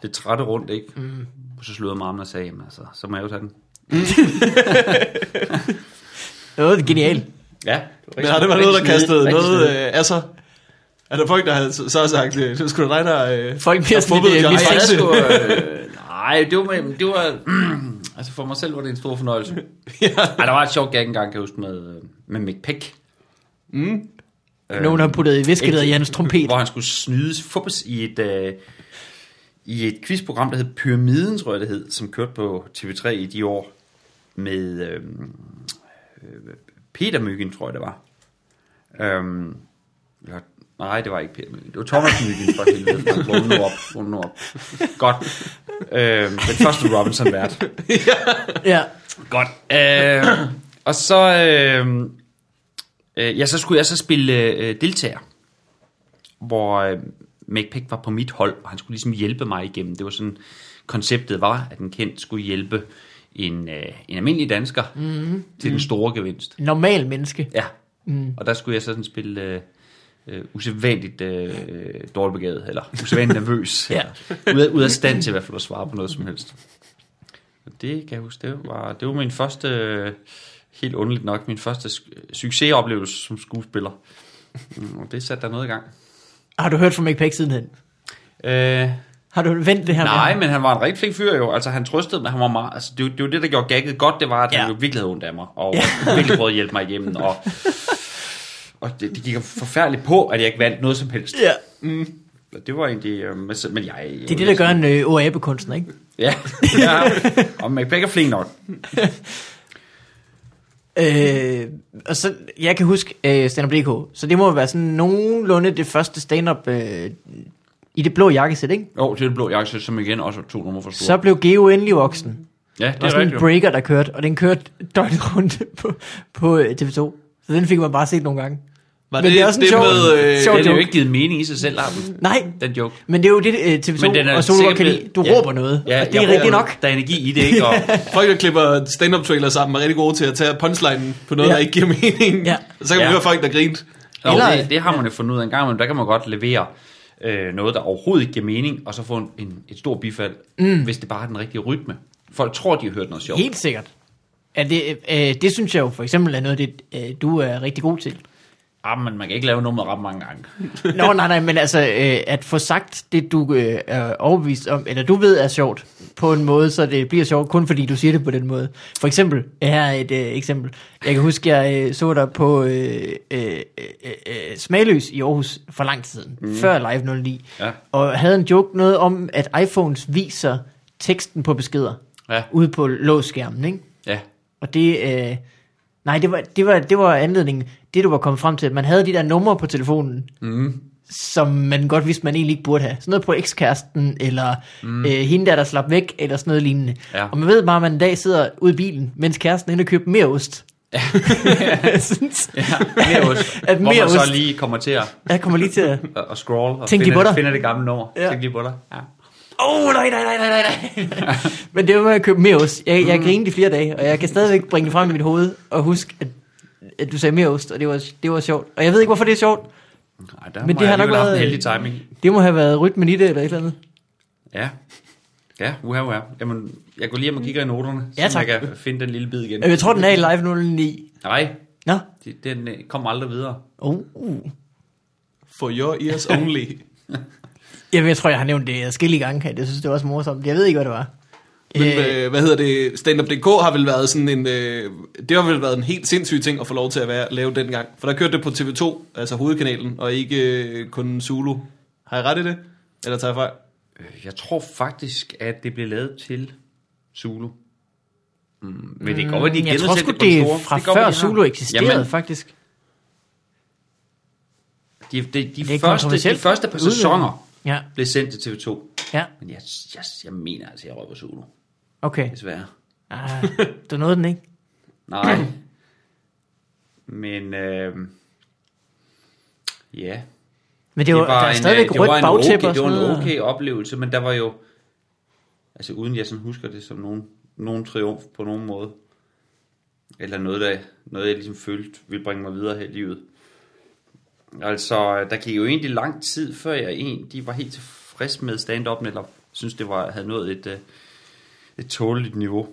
lidt trætte rundt, ikke? Mm. Og så slog jeg mig og sagde, jamen, altså, så må jeg jo tage den. <laughs> Det var genialt. Ja. Men har det været noget, der kastede noget øh, af sig? Er der folk, der havde så sagt, øh, det skulle da dig, der... Øh, Folk bliver der sådan lidt, øh, Nej, øh, det var, <laughs> det var <clears throat> altså for mig selv var det en stor fornøjelse. <laughs> ja. Ej, der var et sjovt gag engang, kan jeg huske, med, øh, med Mick Peck. Mm. Nogen har puttet i visket af Jans trompet. Hvor han skulle snydes, fubbes i et, øh, i et quizprogram, der hed Pyramiden, tror jeg det hed, som kørte på TV3 i de år, med øh, øh, Peter Myggen, tror jeg det var. Øhm, eller, nej, det var ikke Peter Myggen. Det var Thomas Myggen, for helvede. <laughs> Vågn nu op, vågn nu op. Godt. Øhm, den første Robinson-vært. Ja. Godt. Øh, og så, øh, øh, ja, så skulle jeg så spille øh, deltager, hvor øh, McPick var på mit hold, og han skulle ligesom hjælpe mig igennem. Det var sådan, konceptet var, at en kendt skulle hjælpe en, øh, en almindelig dansker mm-hmm. til den store gevinst. Normal menneske. Ja, mm. og der skulle jeg så sådan spille øh, øh, usædvanligt øh, dårligt begavet, eller usædvanligt <laughs> nervøs, Ja. eller ud, af, ud af stand til i hvert fald at svare på noget som helst. Og det kan jeg huske, det var, det var min første, øh, helt underligt nok, min første succesoplevelse som skuespiller. Mm, Og det satte der noget i gang. Har du hørt fra Mick Peck sidenhen? Øh, Har du vendt det her nej, med? men han var en rigtig flink fyr jo. Altså, han trøstede mig. Han var meget, altså, det, var- det var det, der gjorde gagget godt. Det var, at ja. Ja. han jo virkelig havde ondt af mig. Og virkelig prøvede at hjælpe mig igennem. Og, og det, det gik forfærdeligt på, at jeg ikke vandt noget som helst. Ja. Det var egentlig... Øh, men, jeg, Det er det, der gør en øh, OAB-kunstner, ikke? Ja, <laughs> ja. og McBack er flink nok. <laughs> Øh, og så, jeg kan huske øh, stand-up.dk, så det må være sådan nogenlunde det første stand-up øh, i det blå jakkesæt, ikke? Jo, det er det blå jakkesæt, som igen også er to numre for store. Så blev Geo endelig voksen. ja, Der det var er sådan en rigtigt. breaker, der kørte, og den kørte døgnet rundt <laughs> på, på øh, TV2. Så den fik man bare set nogle gange. Var Men det, det er også en det sjov- med... Øh, sjov- Den er jo ikke givet mening i sig selv, har den, Nej, den joke. men det er jo det, øh, TV2 Men den er og Solo kan lide. Du ja. råber noget, Ja, og det er rigtigt nok. Der er energi i det, ikke? Og, <laughs> Folk, der klipper stand-up trailer sammen, er rigtig gode til at tage punchline på noget, Ja. der ikke giver mening. Ja. Så kan man Ja. høre folk, der grint. og Eller- det, det, har man jo fundet ud af en gang, men der kan man godt levere øh, noget, der overhovedet ikke giver mening, og så få en, en, et stort bifald, mm. hvis det bare har den rigtige rytme. Folk tror, de har hørt noget sjovt. Helt sikkert. Ja, det, øh, det synes jeg jo for eksempel er noget det, øh, du er rigtig god til. Ah, men man kan ikke lave nummer ret mange gange. Nå, nej, nej, men altså, øh, at få sagt det, du øh, er overbevist om, eller du ved er sjovt, på en måde, så det bliver sjovt, kun fordi du siger det på den måde. For eksempel, her er et øh, eksempel. Jeg kan huske, jeg øh, så dig på øh, øh, øh, øh, Smagløs i Aarhus for lang tid siden, mm. før Live 09, Ja. og havde en joke noget om, at iPhones viser teksten på beskeder, Ja. ude på låsskærmen, ikke? Ja. Og det, øh, nej, det var, det, var, det var anledningen, det du var kommet frem til, at man havde de der numre på telefonen, Mm. som man godt vidste, man egentlig ikke burde have. Sådan noget på ekskæresten, eller mm. øh, hende der, der slap væk, eller sådan noget lignende. Ja. Og man ved bare, at man en dag sidder ude i bilen, mens kæresten er inde og køber mere ost. <laughs> ja. Mere ost. <laughs> At hvor mere man så lige kommer til at, jeg kommer lige til at... <laughs> at, scroll og Tænk på dig. finder det gamle nummer. Ja. Tænk lige på dig. Ja. Åh, oh, nej, nej, nej, nej, nej. <laughs> Men det var at købe mere ost. Jeg, jeg grinede i flere dage, og jeg kan stadigvæk bringe det frem i mit hoved, og huske, at, at du sagde mere ost, og det var, det var sjovt. Og jeg ved ikke, hvorfor det er sjovt. Nej, der Men det jeg har nok haft en været- heldig timing. Det må have været rytmen i det, eller et eller andet. Ja. Ja, uha, uha. Jamen, jeg går lige hjem og kigger i noterne, Ja, så tak. jeg kan finde den lille bid igen. Jeg tror, den er i live 09. Nej, Nå. den øh, kommer aldrig videre. Oh. For your ears only. <laughs> Jamen, jeg tror, jeg har nævnt det adskillige gange. Jeg synes, det var også morsomt. Jeg ved ikke, hvad det var. Men Øh, øh, hvad hedder det? Stand-up.dk har vel været sådan en... Øh, det har vel været en helt sindssyg ting at få lov til at være, lave dengang. For der kørte det på TV2, altså hovedkanalen, og ikke øh, kun Zulu. Har jeg ret i det? Eller tager jeg fejl? Øh, Jeg tror faktisk, at det blev lavet til Zulu. Mm, men det kan godt være, de jeg tror sgu, på den det er fra Det godt før de har. Zulu eksisterede, Jamen, faktisk. de, de, de, Det er første, de første par sæsoner Ja, blev sendt til TV2. ja, Men jeg, jeg, jeg mener altså, jeg røg på Zulu. okay. Desværre. Ah, du nåede den ikke? <laughs> Nej. Men øh, ja, Men det var, der er stadigvæk øh, det var rødt en bagtæppe okay, og Det var en noget. okay oplevelse, men der var jo, altså uden jeg sådan husker det som nogen, nogen triumf på nogen måde, eller noget, der, noget jeg ligesom følte ville bringe mig videre her i livet. Altså, der gik jo egentlig lang tid, før jeg egentlig var helt tilfreds med stand-up, eller synes, det var, havde nået et, øh, et tåleligt niveau.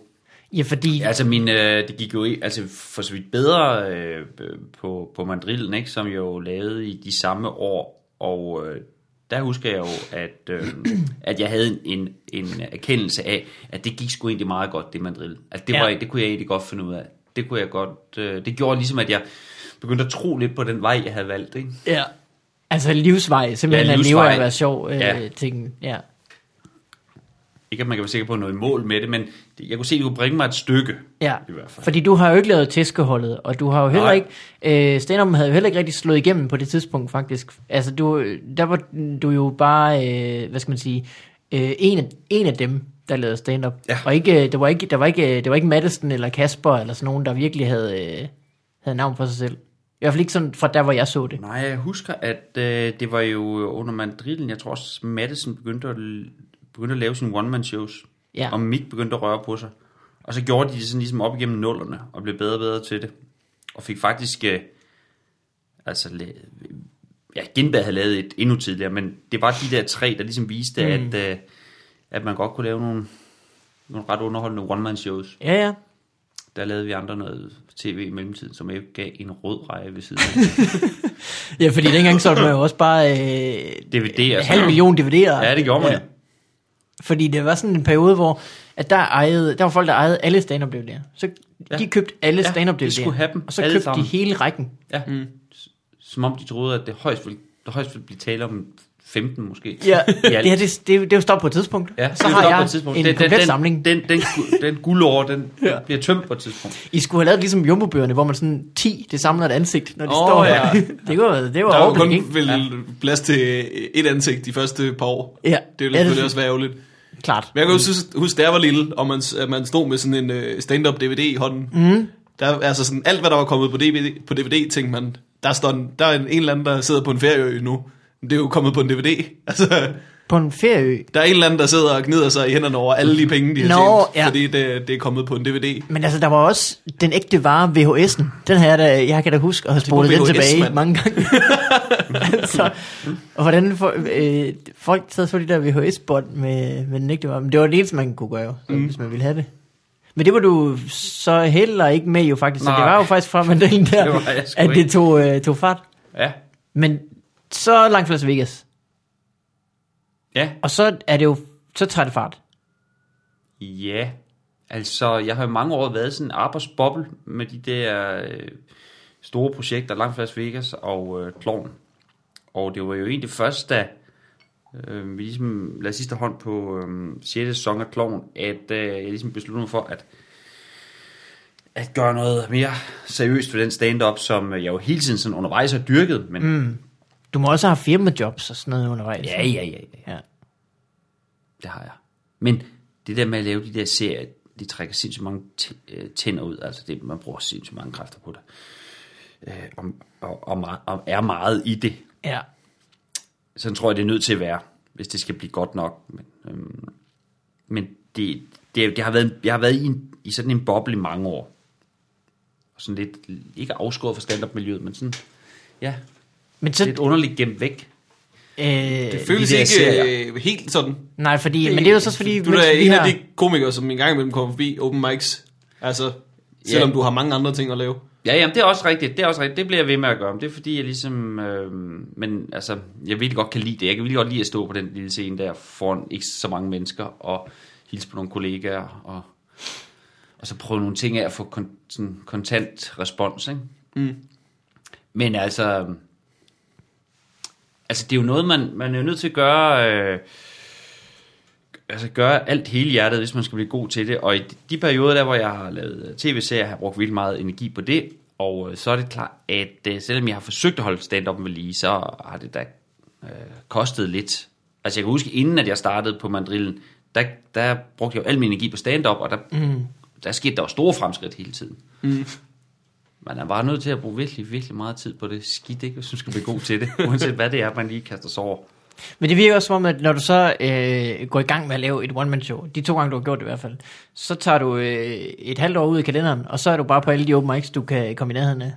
Ja, fordi... Ja, altså min, øh, det gik jo altså for så vidt bedre øh, på, på Mandrillen, ikke, som jeg jo lavede i de samme år, og øh, der husker jeg jo, at, øh, <clears throat> at jeg havde en, en erkendelse af, at det gik sgu egentlig meget godt, det Mandrill. Altså det, Ja. var, det kunne jeg egentlig godt finde ud af. Det kunne jeg godt, øh, det gjorde ligesom, at jeg begyndte at tro lidt på den vej, jeg havde valgt, ikke? Ja. Altså livsvej, simpelthen Ja, ja, at leve livsvej. at være sjov øh, Ja. ting. Ja. Ikke at man kan være sikker på noget mål med det, men jeg kunne se, at det kunne bringe mig et stykke. Ja, I hvert fald. fordi du har jo ikke lavet tæskeholdet, og du har jo heller Nej. ikke, øh, stand havde jo heller ikke rigtig slået igennem på det tidspunkt faktisk. Altså du, der var du jo bare, øh, hvad skal man sige, øh, en, af, en af dem, der lavede stand-up. Ja. Og ikke, der var ikke, der var ikke, det var ikke Madison eller Kasper eller sådan nogen, der virkelig havde, øh, havde navn for sig selv. I hvert fald ikke sådan fra der, hvor jeg så det. Nej, jeg husker, at øh, det var jo under mandrillen, jeg tror også, Madison begyndte at, begyndte at lave sine one-man-shows. Ja. Og Mick begyndte at røre på sig. Og så gjorde de det sådan ligesom op igennem nullerne, og blev bedre og bedre til det. Og fik faktisk, øh, altså, ja, Genberg havde lavet et endnu tidligere, men det var de der tre, der ligesom viste, mm. at, øh, at man godt kunne lave nogle, nogle ret underholdende one-man-shows. Ja, ja. Der lavede vi andre noget tv i mellemtiden, som ikke gav en rød reje ved siden af. <laughs> Ja, fordi dengang solgte man jo også bare øh, DVD en halv million DVD'er. Ja, det gjorde man jo. Fordi det var sådan en periode, hvor at der, ejede, der var folk, der ejede alle stand-up DVD'er. Så Ja. de købte alle Ja, stand-up de DVD'er. skulle have dem og så alle købte sammen. de hele rækken. Ja. Mm. Som om de troede, at det højst ville, der højst ville blive tale om 15 måske. Ja, <laughs> det, her, det, det, det er jo stoppet på et tidspunkt. Ja, så det har jeg på et tidspunkt. en den, komplet den, samling. Den, den, den, den guldår, den Ja. ja. bliver tømt på et tidspunkt. I skulle have lavet ligesom jumbobøgerne, hvor man sådan 10, det samler et ansigt, når de Åh, står ja. her. <laughs> det var, det var Der er overblik, kun ikke? vel plads til et ansigt de første par år. Ja. Det Ja, ville det- selvfølgelig også være ærgerligt. Klart. Men jeg kan jo synes, huske, da jeg var lille, og man, man stod med sådan en uh, stand-up DVD i hånden. Mm. Der, altså sådan, alt hvad der var kommet på DVD, på DVD tænkte man, der, står en, der er en, en eller anden, der sidder på en ferieø nu. Det er jo kommet på en DVD. Altså, På en ferieø. der er en eller anden, der sidder og gnider sig i hænderne over alle de penge, de har Nå, tjent, ja. fordi det, det er kommet på en DVD. Men altså, der var også den ægte vare VHS'en. Den her, der, jeg kan da huske at have spolet den tilbage mand. mange gange. <laughs> altså, og hvordan for, øh, folk sad så de der VHS-bånd med, med den ægte vare. Men det var det eneste, man kunne gøre, mm. hvis man ville have det. Men det var du så heller ikke med jo faktisk. Så det Nej. var jo faktisk fra mandalen <laughs> der, Det var at det tog, øh, tog fart. Ja. Men så langt fra Las Vegas. Ja. Og så er det jo, så tager det fart. Ja, altså jeg har i mange år været sådan en arbejdsboble med de der øh, store projekter, langt fra Las Vegas og øh, Klovn. Og det var jo egentlig først, da øh, vi ligesom lagde sidste hånd på øh, 6. sæson af Klovn, at øh, jeg ligesom besluttede mig for at, at gøre noget mere seriøst for den stand-up, som jeg jo hele tiden sådan undervejs har dyrket. Men mm. Du må også have firmajobs og sådan noget undervejs. ja, ja, ja, ja, ja. det har jeg. Men det der med at lave de der serier, de trækker sindssygt mange øh, tænder ud. Altså det, man bruger sindssygt mange kræfter på det. Øh, og, og, og, og er meget i det. ja. Sådan tror jeg, det er nødt til at være, hvis det skal blive godt nok. Men, øhm, men det, det, det har været, jeg har været i, en, i sådan en boble i mange år. Og sådan lidt, ikke afskåret fra stand-up-miljøet, men sådan, ja, Men så, lidt underligt gemt væk. øh, Det føles der ikke serier. øh, helt sådan. nej, fordi, men det er jo så også fordi, Du er en har- af de komikere, som en gang imellem kommer forbi open mics. Altså, selvom Ja. du har mange andre ting at lave. Ja, jamen, det er også rigtigt. Det er også rigtigt. Det bliver jeg ved med at gøre. Det er fordi, jeg ligesom... Øh, men altså, jeg virkelig godt kan lide det. Jeg kan virkelig godt lide at stå på den lille scene der foran ikke så mange mennesker og hilse på nogle kollegaer og, og så prøve nogle ting af at få kon, sådan kontant respons, ikke? Mm. Men altså... Altså, det er jo noget, man, man er nødt til at gøre... Øh, altså gøre alt hele hjertet, hvis man skal blive god til det. Og i de perioder der, hvor jeg har lavet tv-serier, har jeg brugt vildt meget energi på det. Og øh, så er det klart, at øh, selvom jeg har forsøgt at holde stand-up ved lige, så har det da øh, kostet lidt. Altså jeg kan huske, inden at jeg startede på mandrillen, der, der brugte jeg jo al min energi på stand-up, og der, mm. der skete der jo store fremskridt hele tiden. Mm. Man er bare nødt til at bruge virkelig, virkelig meget tid på det skidt, ikke, hvis man skal blive god til det, <laughs> uanset hvad det er, man lige kaster sig over. Men det virker også som om, at når du så øh, går i gang med at lave et one-man-show, de to gange, du har gjort det i hvert fald, så tager du øh, et halvt år ud i kalenderen, og så er du bare på alle de open mics, du kan komme i nærheden af.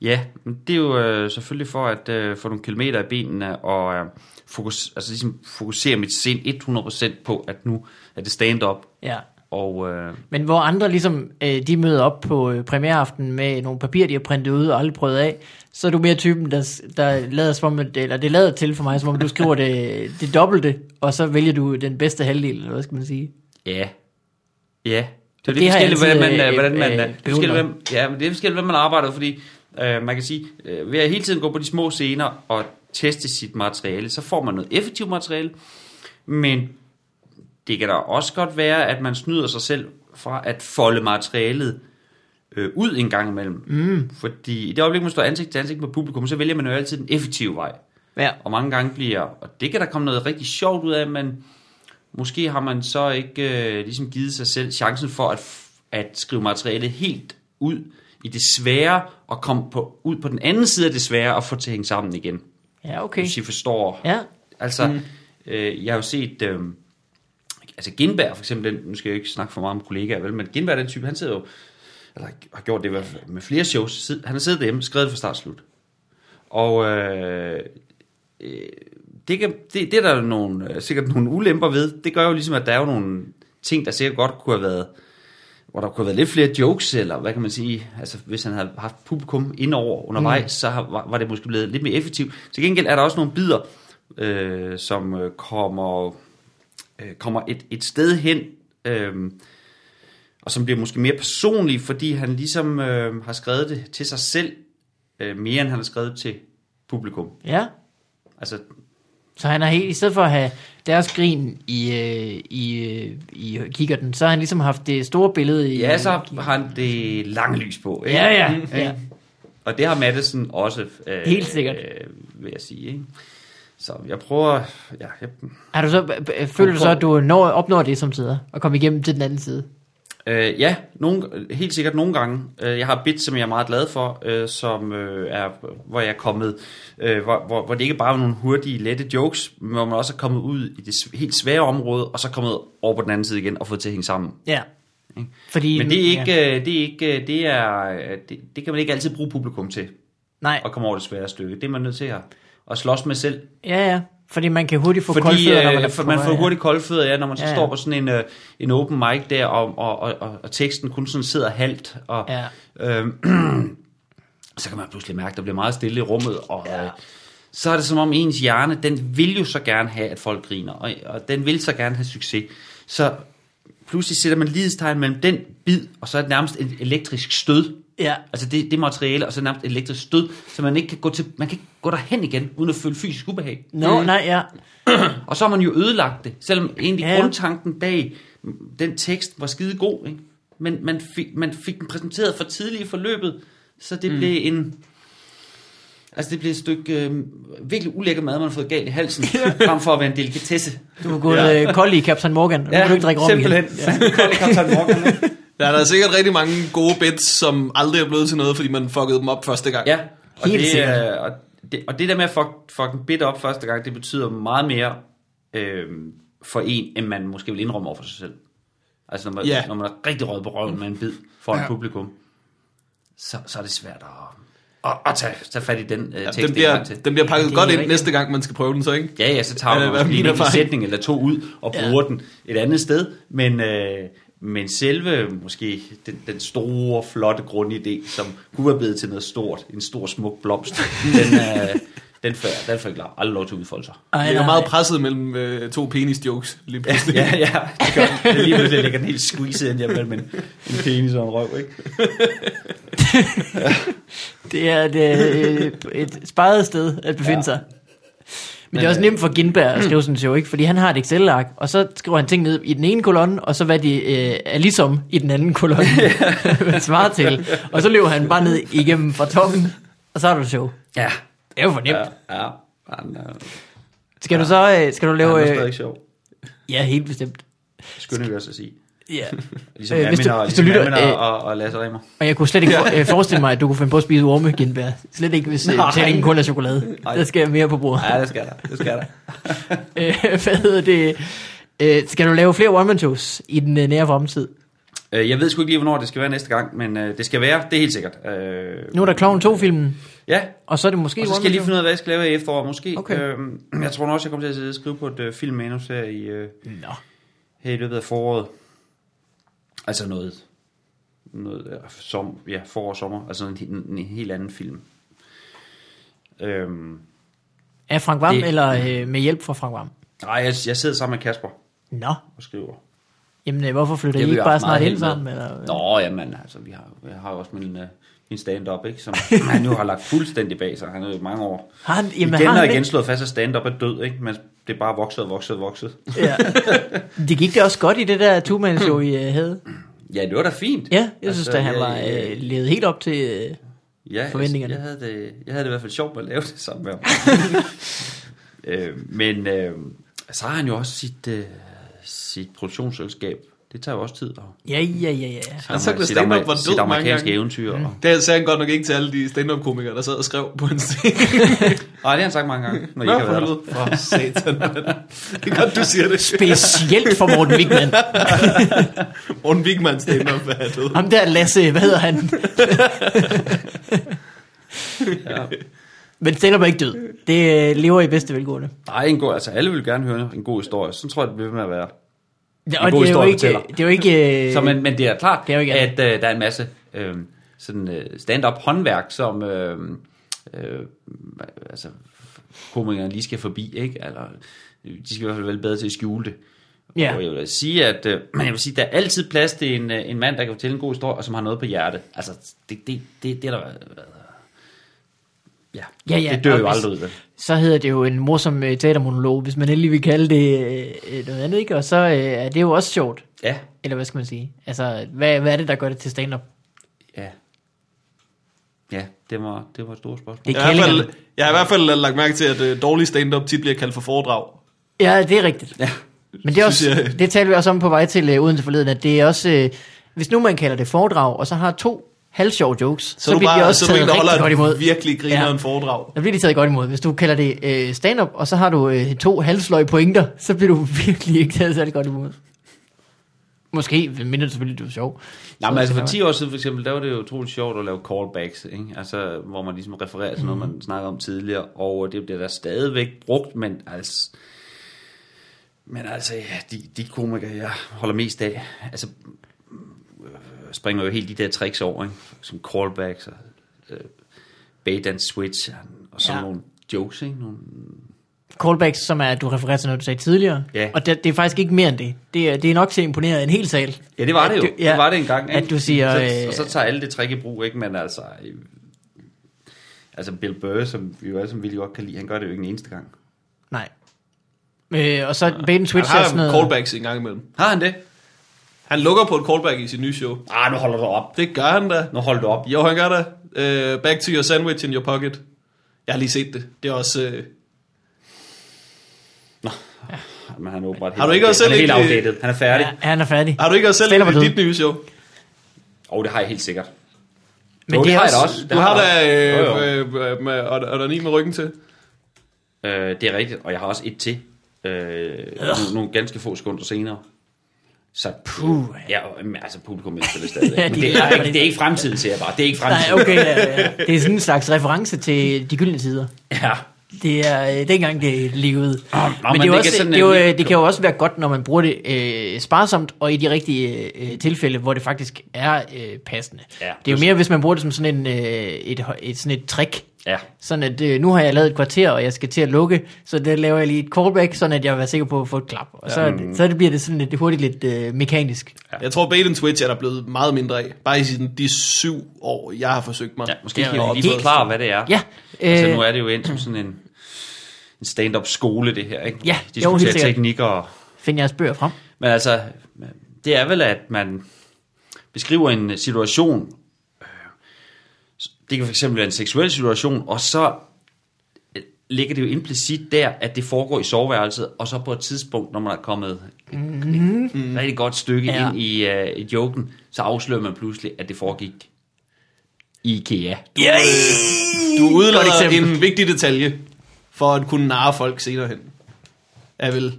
Ja, men det er jo øh, selvfølgelig for at øh, få nogle kilometer i benene og øh, fokus, altså ligesom fokusere mit sind 100% på, at nu er det stand-up. Ja. Og øh, Men hvor andre ligesom, øh, de møder op på øh, premiereaften med nogle papirer, de har printet ud og aldrig prøvet af, så er du mere typen, der, der lader som om, eller det lader til for mig, som om du skriver det, <laughs> det dobbelte, og så vælger du den bedste halvdel, eller hvad skal man sige? ja, ja. Det er det jeg forskelligt, hvordan man, øh, hvordan man, øh, øh, øh, forskelligt, hvem, ja, men det er forskelligt, hvordan man arbejder, fordi øh, man kan sige, øh, ved at hele tiden gå på de små scener og teste sit materiale, så får man noget effektivt materiale, men det kan da også godt være, at man snyder sig selv fra at folde materialet øh, ud en gang imellem. Mm. Fordi i det øjeblik, man står ansigt til ansigt med publikum, så vælger man jo altid den effektive vej. Ja. Og mange gange bliver, og det kan der komme noget rigtig sjovt ud af, men måske har man så ikke øh, ligesom givet sig selv chancen for at, at skrive materialet helt ud i det svære, og komme på, ud på den anden side af det svære, og få til at hænge sammen igen. Ja, okay. Hvis I forstår. Ja, Altså, mm. øh, jeg har jo set, øh, altså Gindberg for eksempel, den, nu skal jeg ikke snakke for meget om kollegaer, vel, men Gindberg den type, han sidder jo, eller har gjort det i hvert fald med flere shows, han har siddet derhjemme, skrevet fra start slut. Og øh, øh, det, kan, det, det er der nogle, sikkert nogle ulemper ved. Det gør jo ligesom, at der er jo nogle ting, der sikkert godt kunne have været, hvor der kunne have været lidt flere jokes, eller hvad kan man sige, altså hvis han havde haft publikum indover undervejs, mm. så var, var det måske blevet lidt mere effektivt. Til gengæld er der også nogle bidder, øh, som øh, kommer, øh, kommer et, et sted hen, øh, og som bliver måske mere personlige, fordi han ligesom øh, har skrevet det til sig selv, øh, mere end han har skrevet til publikum. Ja. Altså, Så han har helt, i stedet for at have deres grin i, øh, i, øh, i kikkerten, så har han ligesom haft det store billede i... ja, så har han det lange lys på. Ikke? Ja, ja, ja. Og det har Madison også, øh, Helt sikkert. Øh, vil jeg sige. Ikke? Så jeg prøver... Ja, jeg, Har du så, føler du så, at du når, opnår det som tider, og komme igennem til den anden side? øh, ja, nogle, helt sikkert nogle gange. Øh, Jeg har et bit, som jeg er meget glad for, øh, som øh, er, hvor jeg er kommet... Øh, hvor, hvor, hvor det ikke bare er nogle hurtige, lette jokes, men hvor man også er kommet ud i det helt svære område, og så kommet over på den anden side igen og fået til at hænge sammen. Ja. Fordi, Men det er ikke... Ja. Det, er ikke, det, er, det, det kan man ikke altid bruge publikum til, Nej, at komme over det svære stykke. Det er man nødt til at, at slås med selv. ja, ja. Fordi man kan hurtigt få Fordi koldfødder, når øh, man er for man får hurtigt koldfødder, ja, når man så Ja, ja, står på sådan en, øh, en open mic der, og, og, og, og, og teksten kun sådan sidder halvt, og Ja. øh, <clears throat> så kan man pludselig mærke, at der bliver meget stille i rummet, og ja. øh, så er det som om ens hjerne, den vil jo så gerne have, at folk griner, og, og den vil så gerne have succes. Så pludselig sætter man lidestegn mellem den bid, og så er det nærmest et elektrisk stød. Ja. Altså det, det materiale, og så nærmest et elektrisk stød, så man ikke kan gå til, man kan ikke gå derhen igen, uden at føle fysisk ubehag. Nå, nej, ja. <clears throat> Og så har man jo ødelagt det, selvom egentlig Ja, ja. ja. grundtanken bag den tekst var skide god, ikke? Men man fik, man fik den præsenteret for tidligt i forløbet, så det mm. blev en... Altså det blev et stykke øh, virkelig ulækker mad, man har fået galt i halsen, <laughs> frem for at være en delikatesse. Du er gået ja. kold i Captain Morgan. Nu kan du ikke drikke rom simpelthen. igen. Ja. <laughs> Kold i Kaptajn Morgan, ikke? Der er der sikkert rigtig mange gode bits, som aldrig er blevet til noget, fordi man fuckede dem op første gang. Ja, og Helt det, sikkert. er- og, det, og det der med at fuck, fuck en bit op første gang, det betyder meget mere øh, for en, end man måske vil indrømme over for sig selv. Altså når man, Ja. yeah. når man er rigtig rød på røven med en bid for ja. Ja. et publikum, så, så er det svært at, at, at tage, tage fat i den øh, Ja, tekst den, en bliver, til. den bliver pakket er godt ind næste gang, man skal prøve den så, ikke? Ja, ja, så tager Ja, man lige en sætning eller to ud og Ja. bruger den et andet sted, men, øh, men selve måske den, den store, flotte grundidé, som kunne være blevet til noget stort, en stor, smuk blomst, den, <laughs> øh, den får den får jeg klar. aldrig lov til at udfolde sig. Ej, Det er meget presset mellem øh, to penis-jokes lige pludselig. Ja, ja, <laughs> det gør. Det lige pludselig ligger den helt squeezed ind mellem en, en penis og en røv, ikke? <laughs> Det er et, øh, et sparet sted at befinde ja. sig. Men det er også nemt for Gindberg at skrive sådan en show, ikke? Fordi han har et Excel-ark, og så skriver han ting ned i den ene kolonne, og så hvad de øh, er ligesom i den anden kolonne. <laughs> Svarer til. Og så løber han bare ned igennem fra toppen, og så har du show. Ja. Det er jo for nemt. Ja, ja. Han, øh, Skal du så øh, skal du han lave... er Øh, stadig sjov. ja, helt bestemt. Skynder vi også at sige. Ja. <laughs> Ligesom Øh, øh, hvis du- og, hvis du ligesom lytter, øh, og, og, Lasse Remmer. Og jeg kunne slet ikke for, <laughs> øh, forestille mig, at du kunne finde på at spise orme, Gindberg. Slet ikke, hvis øh, betalingen kun er chokolade. Nej. Der skal jeg mere på bordet. Ja, det skal der. Det skal der. <laughs> Øh, hvad hedder det? Øh, skal du lave flere one-man-shows i den øh, nære fremtid? Øh, Jeg ved sgu ikke lige, hvornår det skal være næste gang, men øh, det skal være, det er helt sikkert. Øh, Nu er der Clown 2-filmen, Ja, og så er det måske og så skal jeg lige finde ud af, hvad jeg skal lave i efteråret. Måske. Okay. Øhm, jeg tror nok også, jeg kommer til at sidde og skrive på et øh, filmmanus her i, øh, Nå. her i løbet af foråret. Altså noget, noget øh, som, ja, forår og sommer. Altså en, en, en helt anden film. Øhm, Er Frank Vam, Det- eller øh, med hjælp fra Frank Vam? nej, jeg, jeg sidder sammen med Kasper Nå. og skriver. Jamen, øh, hvorfor flytter I ikke bare snart med. sammen? Eller? Nå, jamen, altså, vi har, jeg har jo også min, min stand-up, ikke? Som <laughs> han jo har lagt fuldstændig bag sig. Han er jo i mange år. Har han, jamen, igen har og han igen ikke? slået fast, at stand-up er død, ikke? Men det er bare vokset og vokset og vokset. Ja. <laughs> Det gik da også godt i det der two-man-show, I øh, havde. Ja, det var da fint. Ja, jeg synes Altså, da, han jeg- var øh, levet helt op til... Øh, ja, forventningerne. Jeg, jeg, havde det, jeg havde det i hvert fald sjovt med at lave det sammen med ham. <laughs> øh, men øh, så har han jo også sit, øh, sit produktionsselskab. Det tager jo også tid. Og, ja, ja, ja, ja. Han at sit, stand-up var død mange gange. eventyr. Og, Det sagde han godt nok ikke til alle de stand-up-komikere, der sad og skrev på en sten. <laughs> nej, det har han sagt mange gange, når I Nå, ikke har været der. For satan, mand. Det er godt, du siger det. Specielt for Morten Wigman. <laughs> Morten Wigman stand-up er død. Ham der Lasse, hvad hedder han? <laughs> Ja. Men stand er ikke død. Det øh, lever i bedste velgående. Nej, en god, altså alle vil gerne høre en god historie. Så tror jeg, det bliver ved med at være. Ja, en og god det er jo historie ikke, det er jo ikke, Så, men, men det er klart, det er jo ikke at øh, der er en masse øh, sådan øh, stand-up håndværk, som øh, øh, altså, komikerne lige skal forbi, ikke? Eller, de skal i hvert fald være bedre til at skjule det. Ja. Og jeg vil sige, at øh, men <clears throat> jeg vil sige, der er altid plads til en, øh, en mand, der kan fortælle en god historie, og som har noget på hjerte. Altså, det, det, det, det er der... Ja, Ja, ja, det dør og jo hvis- aldrig ud. vel? så hedder det jo en morsom øh, teatermonolog, hvis man endelig vil kalde det øh, noget andet, ikke? Og så øh, er det jo også sjovt. Ja, Eller hvad skal man sige? Altså, hvad, hvad er det, der gør det til stand-up? ja. Ja, det var, det var et stort spørgsmål. Det Jeg har, i hvert fald, jeg har i hvert fald lagt mærke til, at øh, dårlig stand-up tit bliver kaldt for foredrag. Ja, det er rigtigt. Ja. Men det, er også, jeg- det talte vi også om på vej til øh, Odense forleden, at det er også, øh, hvis nu man kalder det foredrag, og så har to halvsjove jokes, så, Så, er du bliver bare, de også så er du taget rigtig godt imod. virkelig griner Ja. en foredrag. Der bliver de taget godt imod. Hvis du kalder det øh, stand-up, og så har du øh, to halvsløje pointer, så bliver du <laughs> virkelig ikke taget særlig godt imod. Måske, mindre selvfølgelig, du er sjov. Nej, men altså så for kan 10 år siden for eksempel, der var det jo utroligt sjovt at lave callbacks, ikke? Altså, hvor man ligesom refererer til noget, man snakkede om tidligere, og det bliver der stadigvæk brugt, men altså, men altså, ja, de, de komikere, jeg holder mest af, altså, springer jo helt de der tricks over, ikke? Som callbacks og øh, bait and switch, og sådan Ja. ja. nogle jokes, ikke? Nogle, Callbacks, som er, at du refererer til noget, du sagde tidligere. Ja. Og det, det er faktisk ikke mere end det. Det er, det er nok til at imponere en hel sal. ja, det var det jo. du- ja, det var det engang, At du siger... så, øh, og så tager alle det trick i brug, ikke? Men altså, øh, altså Bill Burr, som vi jo alle sammen virkelig godt kan lide, han gør det jo ikke en eneste gang. Nej. Øh, og så bait and switch Han er sådan har noget... callbacks en gang imellem. Har han det? Han lukker på et callback i sit nye show. Ah, nu holder du op. Det gør han da. Nu holder du op. Jo, han gør det. Uh, back to your sandwich in your pocket. Jeg har lige set det. Det er også... Uh, Men han er åbenbart Har du ikke også han er selv helt ikke- outdated. Han er færdig. Ja, han er færdig. har du ikke også selv Stiller dit nye show? Og det har jeg helt sikkert. Men Jo, det, det har jeg også, da også. Du Det har har da øh, øh, øh, med, og, og der er ni med ryggen til. Øh, det er rigtigt, og jeg har også et til. Øh, nogle, nogle ganske få sekunder senere. Så Puh. ja, altså publikum elsker det stadigvæk. Ja, de det, er, ikke, det er ikke fremtiden, siger jeg bare. Det er ikke fremtiden. Nej, okay. Ja, ja. <laughs> Det er sådan en slags reference til de gyldne tider. Ja. Det er øh, dengang, det levede. Nå, men men det, er også, kan sådan det, er jo, en- øh, det kan jo også være godt, når man bruger det øh, sparsomt, og i de rigtige øh, tilfælde, hvor det faktisk er øh, passende. Ja, det er jo mere, hvis man bruger det som sådan, en, øh, et, et, sådan et trick. Ja. Sådan at øh, nu har jeg lavet et kvarter, og jeg skal til at lukke, så der laver jeg lige et callback, sådan at jeg være sikker på at få et klap. Og så, Mm. så det bliver det sådan lidt hurtigt lidt øh, mekanisk. Jeg tror, bait and switch er der blevet meget mindre af. Bare i sådan de syv år, jeg har forsøgt mig. ja, måske Det er jo lige forklare, hvad det er. Ja, Altså, øh, nu er det jo ind som sådan en, en stand-up skole, det her, ikke? Ja, jo, Diskutere helt sikkert. teknikker og find jeres bøger frem. Men altså, det er vel, at man beskriver en situation. Det kan fx være en seksuel situation, og så øh, ligger det jo implicit der, at det foregår i soveværelset, og så på et tidspunkt, når man er kommet mm-hmm. et rigtig godt stykke Ja. ind i, uh, i joken, så afslører man pludselig, at det foregik i IKEA. Du Godt udlader eksempel. en vigtig detalje, for at kunne narre folk senere hen. Er vel...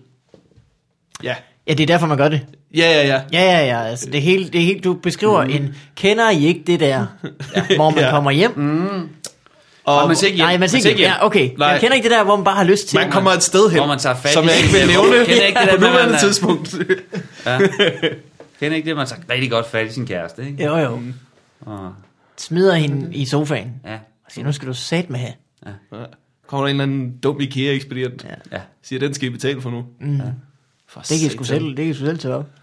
Ja. ja, det er derfor, man gør det. Ja, ja, ja. Ja, ja, ja. Altså, det helt, det helt, du beskriver mm. en, kender I ikke det der, <laughs> hvor man Ja. kommer hjem? Mm. Og man ser ikke hjem. Nej, man siger ikke, ja, okay. Nej. Man kender ikke det der, hvor man bare har lyst til. man kommer et sted hen, Hvor man tager fat som i jeg ikke vil nævne Kender ikke det <laughs> der på nuværende man er- tidspunkt. Ja. Kender ikke det, man tager rigtig godt fat i sin kæreste, ikke? Jo, jo. Og, Smider hende i sofaen. ja, Og siger, nu skal du sat med have. Ja. Kommer der en eller anden dum IKEA-ekspedient, Ja. ja. siger, den skal I betale for nu. Mm. For Det kan I sgu selv, det kan I sgu selv tage op. <laughs>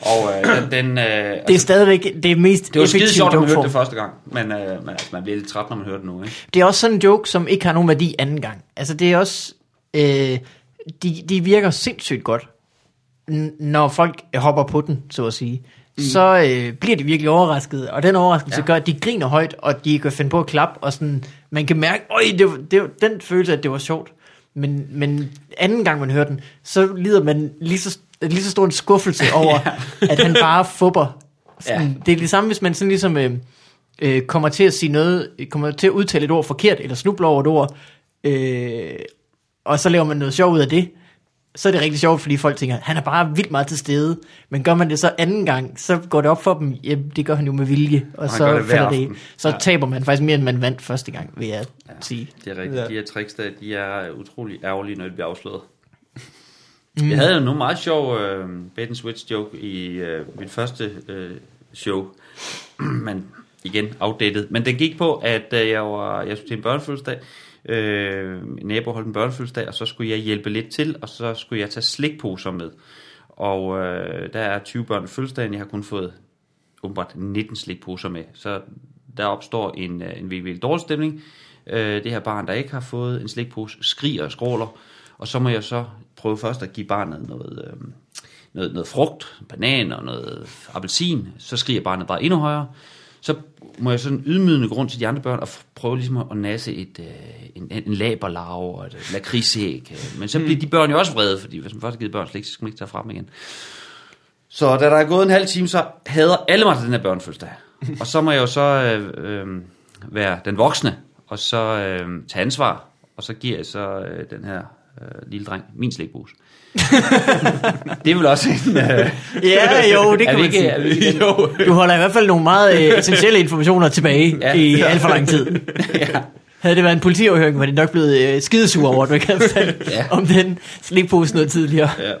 Og øh, den, den, øh, Det er stadigvæk det mest Det var skide sjovt, når man hørte det første gang, men, øh, men altså, man bliver lidt træt, når man hører det nu, ikke? Det er også sådan en joke, som ikke har nogen værdi anden gang. Altså det er også, øh, de, de virker sindssygt godt, når folk hopper på den, så at sige. Mm. Så øh, bliver de virkelig overrasket, og den overraskelse ja. Gør, at de griner højt, og de kan finde på at klappe, og sådan, man kan mærke, øj, det, det, den følelse, at det var sjovt. Men, men anden gang man hører den, så lider man lige så, lige så stor en skuffelse <laughs> over, at han bare fupper. Sådan, ja. Det er det samme, hvis man sådan ligesom øh, øh, kommer til at sige noget, kommer til at udtale et ord forkert, eller snubler over et ord, øh, og så laver man noget sjov ud af det, så er det rigtig sjovt, fordi folk tænker, han er bare vildt meget til stede. Men gør man det så anden gang, så går det op for dem, jamen det gør han jo med vilje, og han så det falder det i. Så ja. taber man faktisk mere, end man vandt første gang, vil jeg ja. sige. Det er rigtigt. Ja. Ja. De her tricks, der, de er utrolig ærgerlige, når de bliver afsløret. Mm. Jeg havde jo nogle meget sjov øh, bait and switch joke i øh, mit første øh, show, <clears throat> men igen outdated. Men den gik på, at øh, jeg var jeg skulle til en børnefødselsdag, øh, min nabo holdt en børnefødselsdag, og så skulle jeg hjælpe lidt til, og så skulle jeg tage slikposer med. Og øh, der er 20 børn i fødselsdagen, jeg har kun fået åbenbart 19 slikposer med. Så der opstår en, øh, en virkelig dårlig stemning. Øh, det her barn, der ikke har fået en slikpose, skriger og skråler. Og så må jeg så prøve først at give barnet noget, øh, noget, noget frugt, banan og noget appelsin. Så skriger barnet bare endnu højere. Så må jeg sådan ydmygende gå rundt til de andre børn og prøve ligesom at nasse et, øh, en, en laberlarve og et lakridsæg. øh. Men så bliver de børn jo også vrede, fordi hvis man først har givet børn slik, så skal man ikke tage frem igen. Så da der er gået en halv time, så hader alle mig til den her børnefødselsdag. <laughs> Og så må jeg jo så øh, øh, være den voksne, og så øh, tage ansvar, og så giver jeg så øh, den her øh, lille dreng min slikpose. <laughs> det er vel også en... Øh, Ja, jo, det kan man ikke, sige. ikke, jo. Du holder i hvert fald nogle meget øh, essentielle informationer tilbage Ja. i alt for lang tid. <laughs> ja. Havde det været en politioverhøring, var det nok blevet øh, skidesur over, at du ikke havde fortalt <laughs> ja. om den slikpose noget tidligere. ja.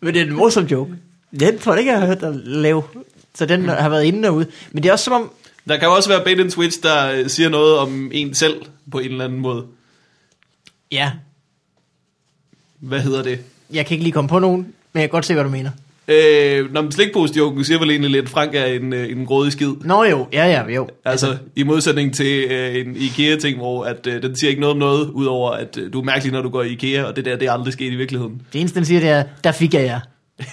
Men det er en morsom joke. Den tror jeg ikke, jeg har hørt dig lave. Så den har været inde og ude. Men det er også som om, Der kan jo også være bait and switch, der øh, siger noget om en selv på en eller anden måde. ja, Hvad hedder det? jeg kan ikke lige komme på nogen, men jeg kan godt se, hvad du mener. Øh, når slikpose-joken siger vel egentlig lidt, Frank er en, øh, en grådig skid. Nå jo, ja ja, jo. Altså, i modsætning til øh, en IKEA-ting, hvor at, øh, den siger ikke noget om noget, udover at øh, du er mærkelig, når du går i IKEA, og det der, det er aldrig sket i virkeligheden. Det eneste, den siger, det er, der fik jeg jer.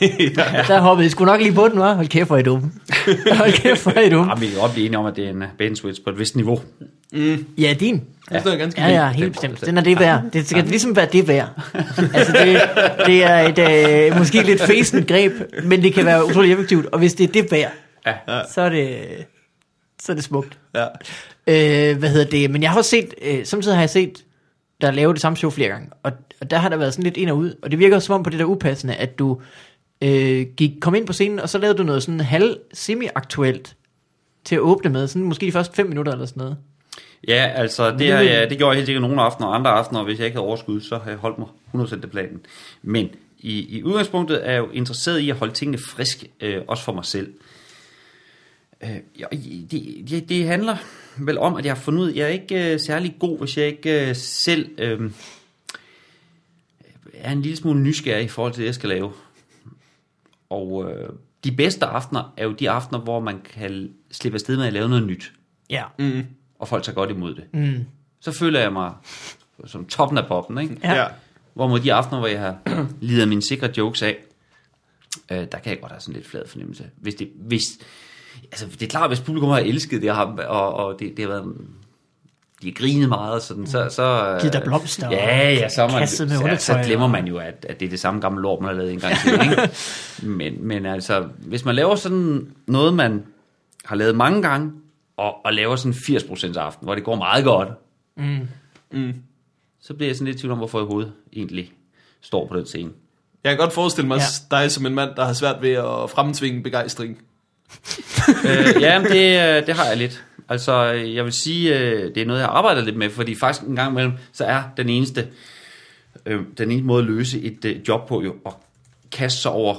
Ja. Der hoppede jeg sgu nok lige på den, var. Hold kæft, hvor er I dumme. Hold kæft, hvor er I dumme. Ja, vi kan godt blive enige om, at det er en uh, bait switch på et vist niveau. Ja, din. Det er ganske Ja, ja, helt bestemt. Den er det værd. Det skal ligesom være det værd. Altså, det, det er et øh, måske lidt fæsent greb, men det kan være utrolig effektivt. Og hvis det er det værd, Ja. så er det, så er det smukt. Ja. Øh, hvad hedder det? Men jeg har også set, øh, samtidig har jeg set, der laver det samme show flere gange. Og, og der har der været sådan lidt ind og ud. Og det virker også som om på det der upassende, at du øh, gik, kom ind på scenen, og så lavede du noget sådan halv semi-aktuelt til at åbne med. Sådan måske de første fem minutter eller sådan noget. Ja, altså det, har jeg, det gjorde jeg helt sikkert nogle aftener, og andre aftener, og hvis jeg ikke havde overskud, så har jeg holdt mig 100% af planen. Men i, i udgangspunktet er jeg jo interesseret i at holde tingene friske, øh, også for mig selv. Øh, ja, det, det, det handler vel om, at jeg har fundet ud, at jeg er ikke øh, særlig god, hvis jeg ikke øh, selv øh, er en lille smule nysgerrig i forhold til det, jeg skal lave. Og øh, de bedste aftener er jo de aftener, hvor man kan slippe afsted med at lave noget nyt Ja. Mm. og folk tager godt imod det. Mm. Så føler jeg mig som toppen af poppen, ikke? Ja. ja. Hvorimod de aftener, hvor jeg har <clears throat> lidet mine sikre jokes af, øh, der kan jeg godt have sådan lidt flad fornemmelse. Hvis det, hvis, altså, det er klart, hvis publikum har elsket det, og, og det, det har været, de har grinet meget, sådan, så, så... øh, Givet dig blomster og Ja, ja, så, man, med så, så glemmer og- man jo, at, at det er det samme gamle lort, man har lavet en gang til, ikke? <laughs> men, men altså, hvis man laver sådan noget, man har lavet mange gange, og, og laver sådan 80% aften, hvor det går meget godt, Mm. Mm. så bliver jeg sådan lidt i tvivl om, hvorfor jeg overhovedet egentlig står på den scene. Jeg kan godt forestille mig Ja. ja. dig som en mand, der har svært ved at fremtvinge begejstring. øh, ja, det, øh, det har jeg lidt. Altså, jeg vil sige, øh, det er noget, jeg arbejder lidt med, fordi faktisk en gang imellem, så er den eneste, øh, den eneste måde at løse et øh, job på jo, at kaste sig over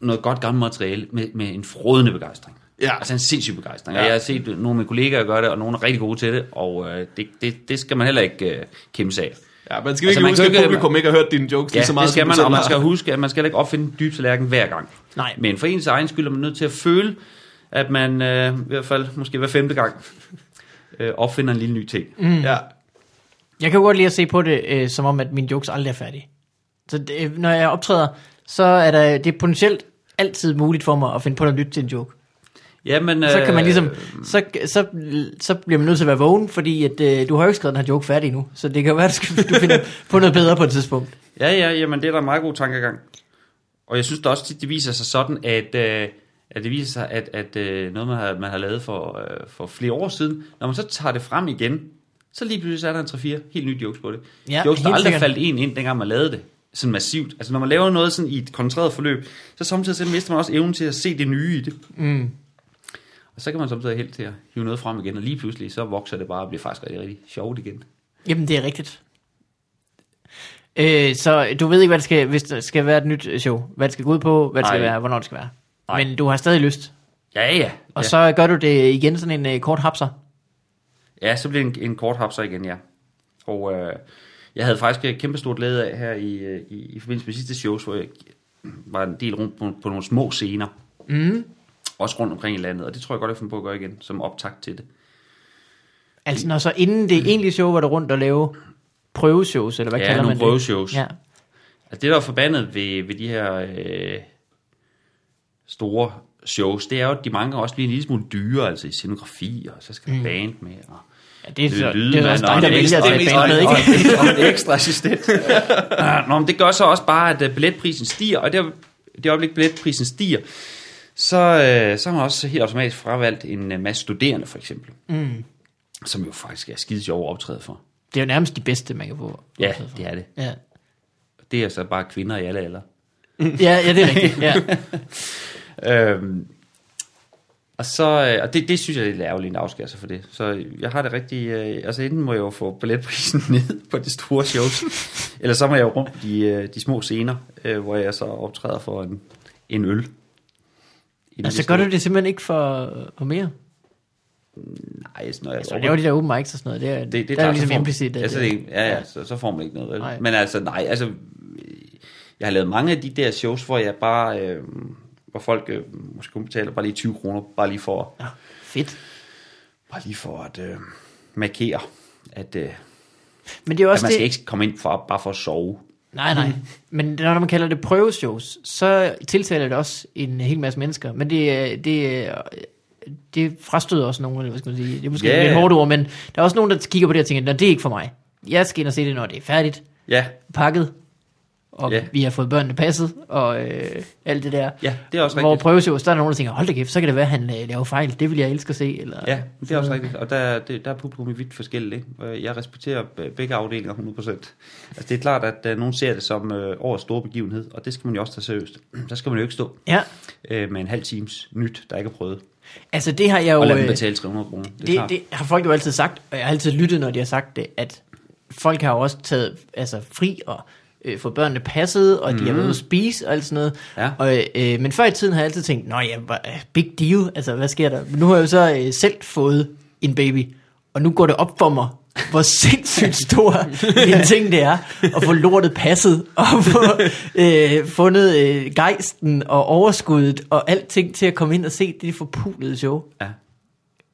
noget godt gammelt materiale med, med en frodende begejstring. Ja. Altså en sindssyg begejstring. Ja. Jeg har set nogle af mine kollegaer gøre det, og nogle er rigtig gode til det, og øh, det, det, det skal man heller ikke øh, kæmpe sig af. Ja, man skal Altså, virkelig man huske, at ikke- publikum ikke har hørt dine jokes Ja, lige så meget, det skal man, og man skal huske, at man skal ikke opfinde en dyb tallerken hver gang. Nej. Men for ens egen skyld er man nødt til at føle, at man øh, i hvert fald måske hver femte gang øh, opfinder en lille ny ting. Mm. Ja. Jeg kan godt lide at se på det, øh, som om, at mine jokes aldrig er færdige. Så det, øh, når jeg optræder, så er der, det er potentielt altid muligt for mig at finde på noget nyt til en joke. Jamen, Så kan man ligesom, Øh, så, så, så bliver man nødt til at være vågen, fordi at, øh, du har jo ikke skrevet den her joke færdig endnu. Så det kan være, at du du finder på noget bedre på et tidspunkt. Ja, ja, jamen det er da en meget god tankegang. Og jeg synes da også tit, det viser sig sådan, at, øh, at det viser sig, at, at øh, noget, man har, man har lavet for, øh, for flere år siden, når man så tager det frem igen, så lige pludselig så er der en 3-4 helt nye jokes på det. Ja, jokes, der helt aldrig sikkert. faldt en ind, dengang man lavede det. Sådan massivt. Altså når man laver noget sådan i et koncentreret forløb, så samtidig så mister man også evnen til at se det nye i det. Mm. Og så kan man samtidig held til at hive noget frem igen, og lige pludselig så vokser det bare og bliver faktisk rigtig, rigtig sjovt igen. Jamen, det er rigtigt. Øh, så du ved ikke, hvad det skal, hvis der skal være et nyt show, hvad det skal gå ud på, hvad det skal Nej. være, hvornår det skal være. Nej. Men du har stadig lyst. Ja, ja. Og ja. så gør du det igen sådan en uh, kort hapser. Ja, så bliver det en, en kort hapser igen, ja. Og øh, jeg havde faktisk et kæmpe stort glæde af her i, øh, i, i forbindelse med sidste shows, hvor jeg var en del rundt på, på nogle små scener. Mm. Også rundt omkring i landet, og det tror jeg godt, jeg finder på at gøre igen, som optakt til det. Altså når så inden det egentlige show var du rundt og lave prøveshows, eller hvad Ja, kalder nogle man det? prøveshows. Ja. Altså det, der er forbandet ved, ved de her øh, store shows, det er jo, at de mange også bliver en lille smule dyre, altså i scenografi, og så skal der Mm. band med, og ja, det er, så, lyde, det er også og dig, der vælger at tage band med, ikke? Og en ekstra assistent. <laughs> Ja, Nå, men det gør så også bare, at øh, billetprisen stiger, og det, det øjeblik, billetprisen stiger, så, øh, så har man også helt automatisk fravalgt en øh, masse studerende, for eksempel, Mm. som jo faktisk er skide sjov at optræde for. Det er jo nærmest de bedste, man kan få. Ja, det er det. Ja. Det er så bare kvinder i alle aldre. ja, ja, det er rigtigt. Ja. <laughs> Øhm, og så, øh, og det, det synes jeg er lidt ærgerligt, at afskære sig for det. Så jeg har det rigtig, øh, altså enten må jeg jo få billetprisen <laughs> ned på de store shows, <laughs> eller så må jeg jo rundt på de, øh, de små scener, øh, hvor jeg så optræder for en, en øl. En Altså gør du det simpelthen ikke for, for mere? Nej, sådan, når jeg Altså, laver de der open mics og sådan noget, det er, det, det, der er jo ligesom implicit. Altså, det- det, ja, ja, så, så får man ikke noget. Vel? Nej. Men altså, nej, altså, jeg har lavet mange af de der shows, hvor jeg bare, øh, hvor folk øh, måske kun betaler bare lige 20 kroner, bare lige for, Ja, fedt. bare lige for at øh, markere, at, øh, Men det er jo at også man det... skal ikke komme ind for, bare for at sove. Nej, nej. <laughs> Men når man kalder det prøveshows, så tiltaler det også en hel masse mennesker. Men det, er- det, er- det frastøder også nogen, hvad skal man sige. Det er måske yeah. lidt hårdt ord, men der er også nogen, der kigger på det og tænker, "Nå, det er ikke for mig. Jeg skal ind og se det, når det er færdigt, Ja, pakket, og Ja. vi har fået børnene passet, og øh, alt det der. ja, det er også Hvor rigtigt. prøveshows, der er nogen, der tænker, hold da kæft, så kan det være, at han øh, laver fejl. Det vil jeg elske at se. Eller, Ja, det er også rigtigt. Og der, er- det, der er publikum i vidt forskelligt. Ikke? Jeg respekterer be- begge afdelinger 100%. Altså det er klart, at uh, nogen ser det som uh, årets store begivenhed, og det skal man jo også tage seriøst. <clears throat> Der skal man jo ikke stå ja. uh, med en halv times nyt, der ikke er prøvet. Altså det har jeg jo... Og lade dem øh, betale 300 kroner. Det, det, det har folk jo altid sagt, og jeg har altid lyttet, når de har sagt det, at folk har jo også taget altså, fri og øh, fået børnene passet, og mm. de har været ude at spise og alt sådan noget. Ja. Og, øh, men før i tiden har jeg altid tænkt, nå ja, big deal, altså hvad sker der? Men nu har jeg jo så øh, selv fået en baby, og nu går det op for mig, hvor <laughs> sindssygt stor en ting det er, at få lortet passet, og få <laughs> øh, fundet øh, gejsten og overskuddet, og alting til at komme ind og se det forpulede show. Ja.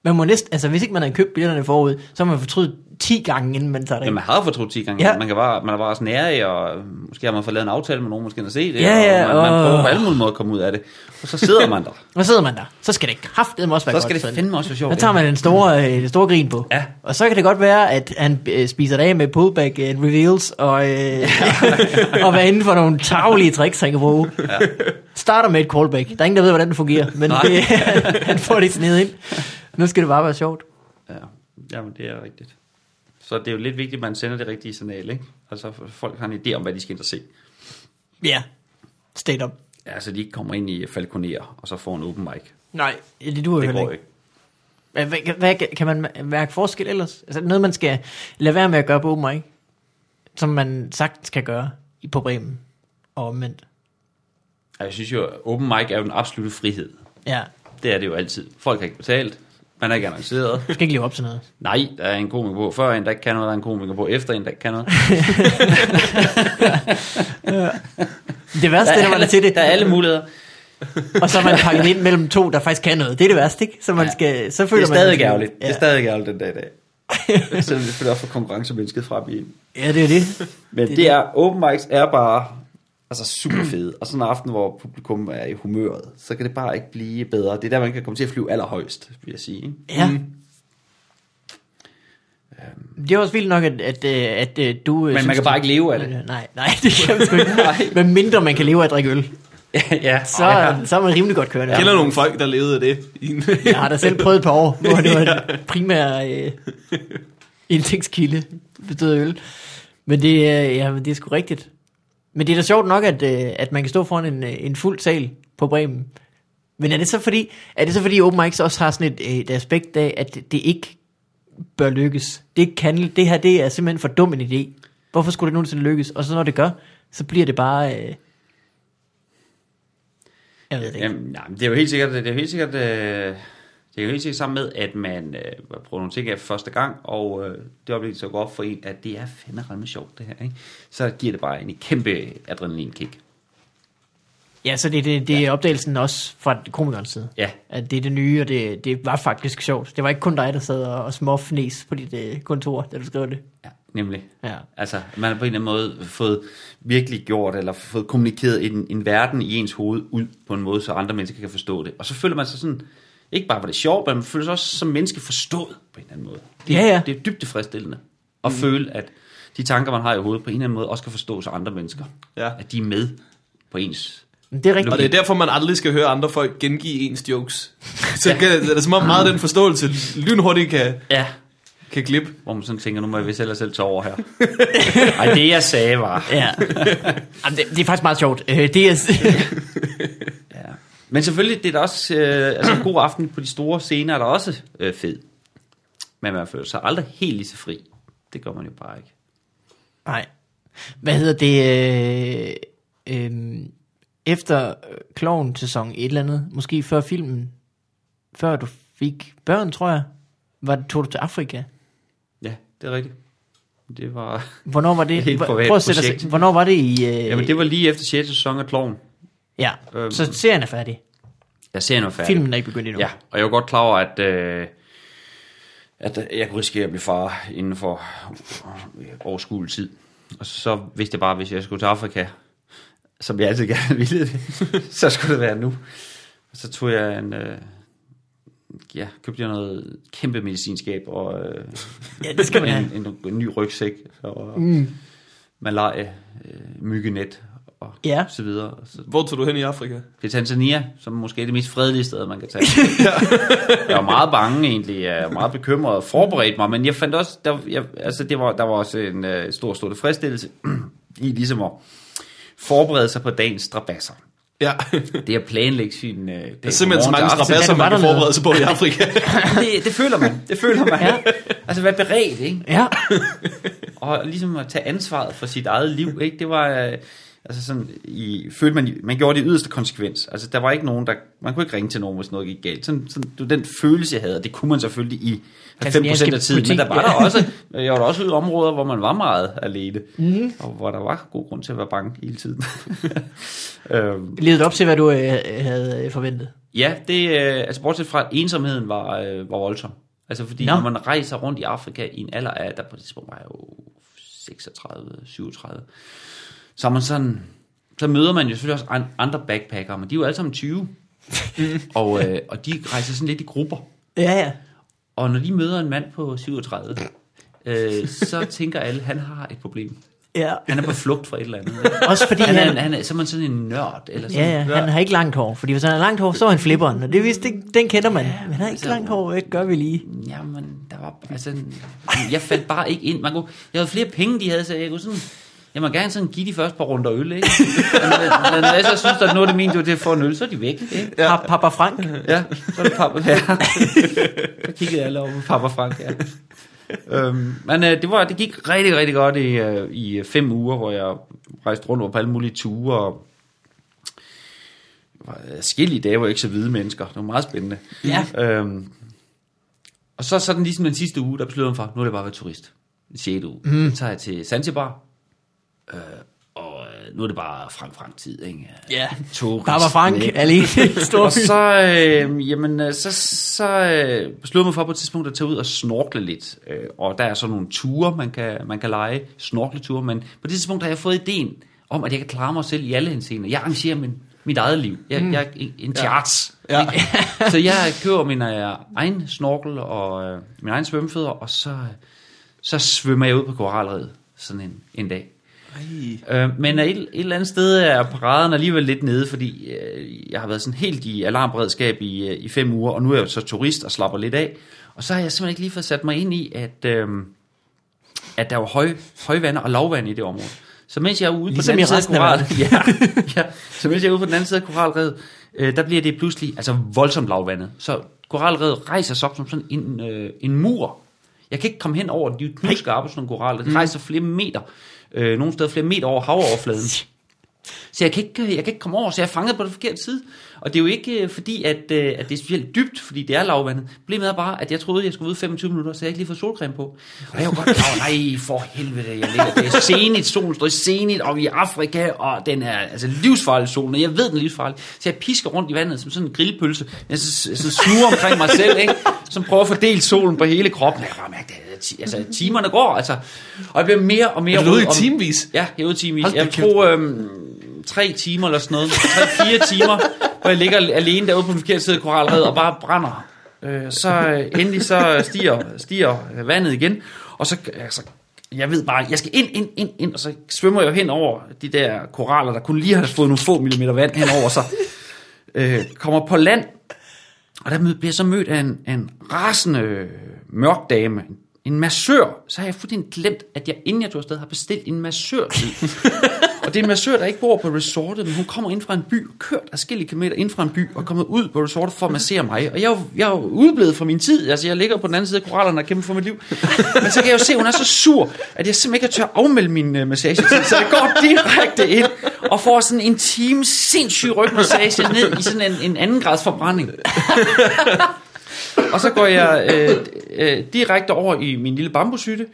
Man må næsten, altså hvis ikke man har købt billetterne forud, så har man fortrydet 10 gange, inden man tager det ind. man har fortrudt 10 gange. Ja. Ja. Man, kan bare, man er bare sådan nære, og måske har man fået lavet en aftale med nogen, måske at se det. Ja, ja, og man, man åh. prøver på alle mulige måder at komme ud af det. Og så sidder man der. <laughs> Og så sidder man der. Så skal det kraftedeme også være så godt. skal det fandme også være sjovt. Så tager man den store, øh, den store grin på. Ja. Og så kan det godt være, at han øh, spiser det af med pullback and reveals, og, øh, <laughs> og hvad inden for nogle taglige tricks, han kan bruge. Ja. Starter med et callback. Der er ingen, der ved, hvordan det fungerer, men det, <laughs> han får det sned ind. Nu skal det bare være sjovt. Ja, jamen det er rigtigt. Så det er jo lidt vigtigt, at man sender det rigtige signal, ikke? Altså folk har en idé om, hvad de skal ind og se. Ja, state up. Ja, så de ikke kommer ind i Falconer, og så får en open mic. Nej, det duer Det går ikke. ikke. Hvad, kan man mærke forskel ellers? Altså noget, man skal lade være med at gøre på open mic, som man sagtens kan gøre i på Bremen og omvendt. Jeg synes jo, open mic er jo den absolute frihed. Ja, Det er det jo altid. Folk har ikke betalt. Man er ikke annonceret. du skal ikke leve op til noget. Nej, der er en komiker på før en, der ikke kan noget. Der er en komiker på efter en, der ikke kan noget. <laughs> Det værste er, når man er til det, Der er alle muligheder. og så er man pakket ind mellem to, der faktisk kan noget. Det er det værste, ikke? Så, man Ja. skal, så Det føler er man... stadig ærgerligt. Det Ja. er stadig ærgerligt den dag i dag. <laughs> Selvom det også får konkurrencemennesket frem i en. ja, det er det. Men Det det, er det er, open mics er bare altså super fede. Og sådan en aften, hvor publikum er i humøret, så kan det bare ikke blive bedre. Det er der, man kan komme til at flyve allerhøjst, vil jeg sige. Ikke? Ja. Det er også vildt nok, at, at, øh, at, at du... Men man kan bare ikke leve af det. Nej, nej, det kan man ikke. <laughs> Men mindre man kan leve af at drikke øl, ja, så, ja. så er man rimelig godt kørende. Jeg kender nogle folk, der levede af det. Jeg har da selv prøvet et par år, hvor det var en primær øh, indtægtskilde, bestod af øl. Men det, er- ja, men det er sgu rigtigt. Men det er da sjovt nok, at, øh, at man kan stå foran en, øh, en fuld sal på Bremen. Men er det så fordi, er det så fordi Open Mics også har sådan et, øh, et aspekt af, at det, ikke bør lykkes? Det, kan, det her, det er simpelthen for dum en idé. Hvorfor skulle det nogensinde lykkes? Og så når det gør, så bliver det bare... Øh... Jeg ved det ikke. Jamen, nej, men det er jo helt sikkert, det er jo helt sikkert, øh, det er jo helt sikkert sammen med, at man øh, prøver nogle ting af første gang, og øh, det oplevelse så går op for en, at det er fandme sjovt det her, ikke? Så giver det bare en kæmpe adrenalinkick. Ja, så det, det, det er opdagelsen også fra komikernes side. Ja, At det er det nye, og det, det var faktisk sjovt. Det var ikke kun dig, der sad og, og småfnes på dit øh, kontor, da du skrev det. ja, nemlig. Ja. Altså, man har på en eller anden måde fået virkelig gjort, eller fået kommunikeret en, en verden i ens hoved ud på en måde, så andre mennesker kan forstå det. Og så føler man sig sådan, ikke bare var det sjovt, men man føler sig også som menneske forstået på en eller anden måde. Det, Ja, ja. det er dybt tilfredsstillende at mm. føle, at de tanker, man har i hovedet, på en eller anden måde også kan forstås af andre mennesker. Ja. At de er med på ens... Men det er rigtigt. Og det er derfor, man aldrig skal høre andre folk gengive ens jokes. <laughs> Så kan, det er som om meget af den forståelse lynhurtigt kan, Ja. kan glippe. Hvor man sådan tænker, nu må jeg vist ellers selv tage over her. Ej, det jeg sagde var... Ja. <laughs> Jamen, det, det er faktisk meget sjovt. Øh, det er, Ja. <laughs> Men selvfølgelig, det er da også... Øh, altså, en god aften på de store scener er da også øh, fed. Men man føler sig aldrig helt lige så fri. Det gør man jo bare ikke. Nej. Hvad hedder det? Øh, øh, efter Kloven sæson et eller andet, måske før filmen, før du fik børn, tror jeg, var det, tog du til Afrika. Ja, det er rigtigt. Det var... Hvornår var det? <laughs> Helt privat Prøv at sætte os, hvornår var det i... Øh, Jamen, det var lige efter 6. sæson af Kloven. Ja, Øhm. så serien er færdig. Jeg ser nu færdig. Filmen er ikke begyndt endnu. Ja, og jeg var godt klar over, at, øh, at jeg kunne risikere at blive far inden for øh, overskuelig tid. Og så vidste jeg bare, at hvis jeg skulle til Afrika, som jeg altid gerne <laughs> ville så skulle det være nu. Og så tog jeg en... Øh, ja, købte jeg noget kæmpe medicinskab og øh, Ja, det skal man have. en, en, en, ny rygsæk og mm. malaria, øh, myggenet og Ja. så videre. Så Hvor tog du hen i Afrika? det er Tanzania, som måske er det mest fredelige sted, man kan tage. <laughs> jeg var meget bange egentlig, jeg var meget bekymret og forberedt mig, men jeg fandt også, der, jeg, altså det var, der var også en uh, stor, stor tilfredsstillelse <clears throat> i ligesom at forberede sig på dagens strabasser. Ja, Det at planlægge sin uh, dag der er simpelthen så mange til strabasser, man kan forberede sig på i Afrika. <laughs> det, det føler man, det føler man. Ja. Altså være beredt, ikke? Ja, Og ligesom at tage ansvaret for sit eget liv, ikke? Det var, øh, altså sådan, i, følte man, man gjorde det i yderste konsekvens. Altså, der var ikke nogen, der, man kunne ikke ringe til nogen, hvis noget gik galt. Sådan, sådan, var den følelse, jeg havde, og det kunne man selvfølgelig i 90% af Tanzanianske tiden, men der var politi, der ja. også, jeg var der også ude i områder, hvor man var meget alene, mm. og hvor der var god grund til at være bange hele tiden. <laughs> øhm, ledet op til, hvad du øh, havde øh, forventet. Ja, det, øh, altså bortset fra, at ensomheden var, øh, var voldsom. Altså fordi. Nå. når man rejser rundt i Afrika i en alder af, der på det tidspunkt var jeg jo 36, 37, så er man sådan, så møder man jo selvfølgelig også an- andre backpackere, men de er jo alle sammen 20. <laughs> og, øh, og de rejser sådan lidt i grupper. Ja, ja. Og når de møder en mand på 37, øh, så tænker alle, han har et problem. ja. Han er på flugt fra et eller andet. Også fordi Han er, han, han er, så er man sådan en nørd. Eller sådan. ja, ja, han har ikke langt hår. Fordi hvis han har langt hår, så er han flipperen. Og det, vidste, det, den kender man. Men han har ikke altså- langt hår, det gør vi lige. Jamen, der var, altså, jeg faldt bare ikke ind. Man kunne, jeg havde flere penge, de havde, så jeg kunne sådan, jeg må gerne sådan give de første par runder øl, ikke? Men, men når jeg så synes, at noget af det mine, det at få en øl, så er de væk, ikke? Ja. Papa Frank. Ja, så er det Papa, ja. Så kiggede alle over på Papa Frank, ja. Øhm, men øh, det, var, det gik rigtig, rigtig godt i, øh, i fem uger, hvor jeg rejste rundt over på alle mulige ture, og var forskellige dage, hvor jeg ikke så hvide mennesker. Det var meget spændende. Ja. Øhm, og så sådan ligesom den sidste uge, der besluttede jeg mig for, nu er det bare at være turist. Den 6. uge. Mm. Så tager jeg til Zanzibar. Øh, og øh, nu er det bare Frank Frank tid, ikke? Ja. Turist, Papa Frank ikke? alene i Og så, øh, jamen, øh, så, så øh, besluttede mig for på et tidspunkt at tage ud og snorkle lidt. Øh, og der er så nogle ture, man kan, man kan lege, snorkleture, men på det tidspunkt har jeg fået ideen om, at jeg kan klare mig selv i alle henseender. Jeg arrangerer min, mit eget liv. Jeg, mm. jeg er en, charts. Ja. <laughs> så jeg køber min øh, egen snorkel og øh, min egen svømmefødder, og så, så svømmer jeg ud på koralredet sådan en, en dag. Øh, men et, et eller andet sted er paraden alligevel lidt nede, fordi øh, jeg har været sådan helt i alarmberedskab i, øh, i fem uger, og nu er jeg jo så turist og slapper lidt af. Og så har jeg simpelthen ikke lige fået sat mig ind i, at, øh, at der var høj, højvand og lavvand i det område. Så mens jeg er ude Ligesom på den anden side af koral, <laughs> ja, ja, så mens jeg er ude på den anden side af koralrevet, øh, der bliver det pludselig altså voldsomt lavvandet. Så koralrevet rejser sig op som sådan en, øh, en mur Jeg kan ikke komme hen over, de er jo knuskarpe, sådan nogle koraller. De rejser flere meter, øh, nogle steder flere meter over havoverfladen. <laughs> Så jeg kan, ikke, jeg kan ikke komme over, så jeg er fanget på den forkerte side. Og det er jo ikke øh, fordi, at, øh, at det er specielt dybt, fordi det er lavvandet. Problemet er bare, at jeg troede, jeg skulle ud 25 minutter, så jeg ikke lige fået solcreme på. Og jeg var godt klar, nej for helvede, jeg ligger, det er senigt, solen står senigt, og vi er i Afrika, og den er altså livsfarlig solen, og jeg ved, den er livsfarlig. Så jeg pisker rundt i vandet som sådan en grillpølse. Jeg så, så snur omkring mig selv, ikke? som prøver at fordele solen på hele kroppen. Jeg kan bare mærke, at ti- altså, timerne går, altså. Og jeg bliver mere og mere... Er du ude i timevis? Ja, jeg er ude i timevis. Jeg tror øhm, tre timer eller sådan noget. Tre-fire <laughs> timer, hvor jeg ligger alene derude på den forkerte side af koralredet og bare brænder. Øh, så øh, endelig så stiger, stiger vandet igen, og så, altså, jeg ved bare, jeg skal ind, ind, ind, ind, og så svømmer jeg hen over de der koraller, der kun lige har fået nogle få millimeter vand henover sig. Øh, kommer på land, og der bliver jeg så mødt af en, en rasende øh, mørk dame, en massør. Så har jeg fuldstændig glemt, at jeg inden jeg tog afsted har bestilt en massørtid. <laughs> og det er en massør, der ikke bor på resortet, men hun kommer ind fra en by, kørt afskillige kilometer ind fra en by, og kommer ud på resortet for at massere mig. Og jeg er jo, jeg er jo udblevet fra min tid. Altså, jeg ligger på den anden side af korallerne og kæmper for mit liv. men så kan jeg jo se, at hun er så sur, at jeg simpelthen ikke tør afmelde min uh, massagetid. Så jeg går direkte ind og får sådan en time sindssyg rygmassage ned i sådan en, en anden grads forbrænding. <laughs> Og så går jeg øh, øh, direkte over i min lille bambushytte,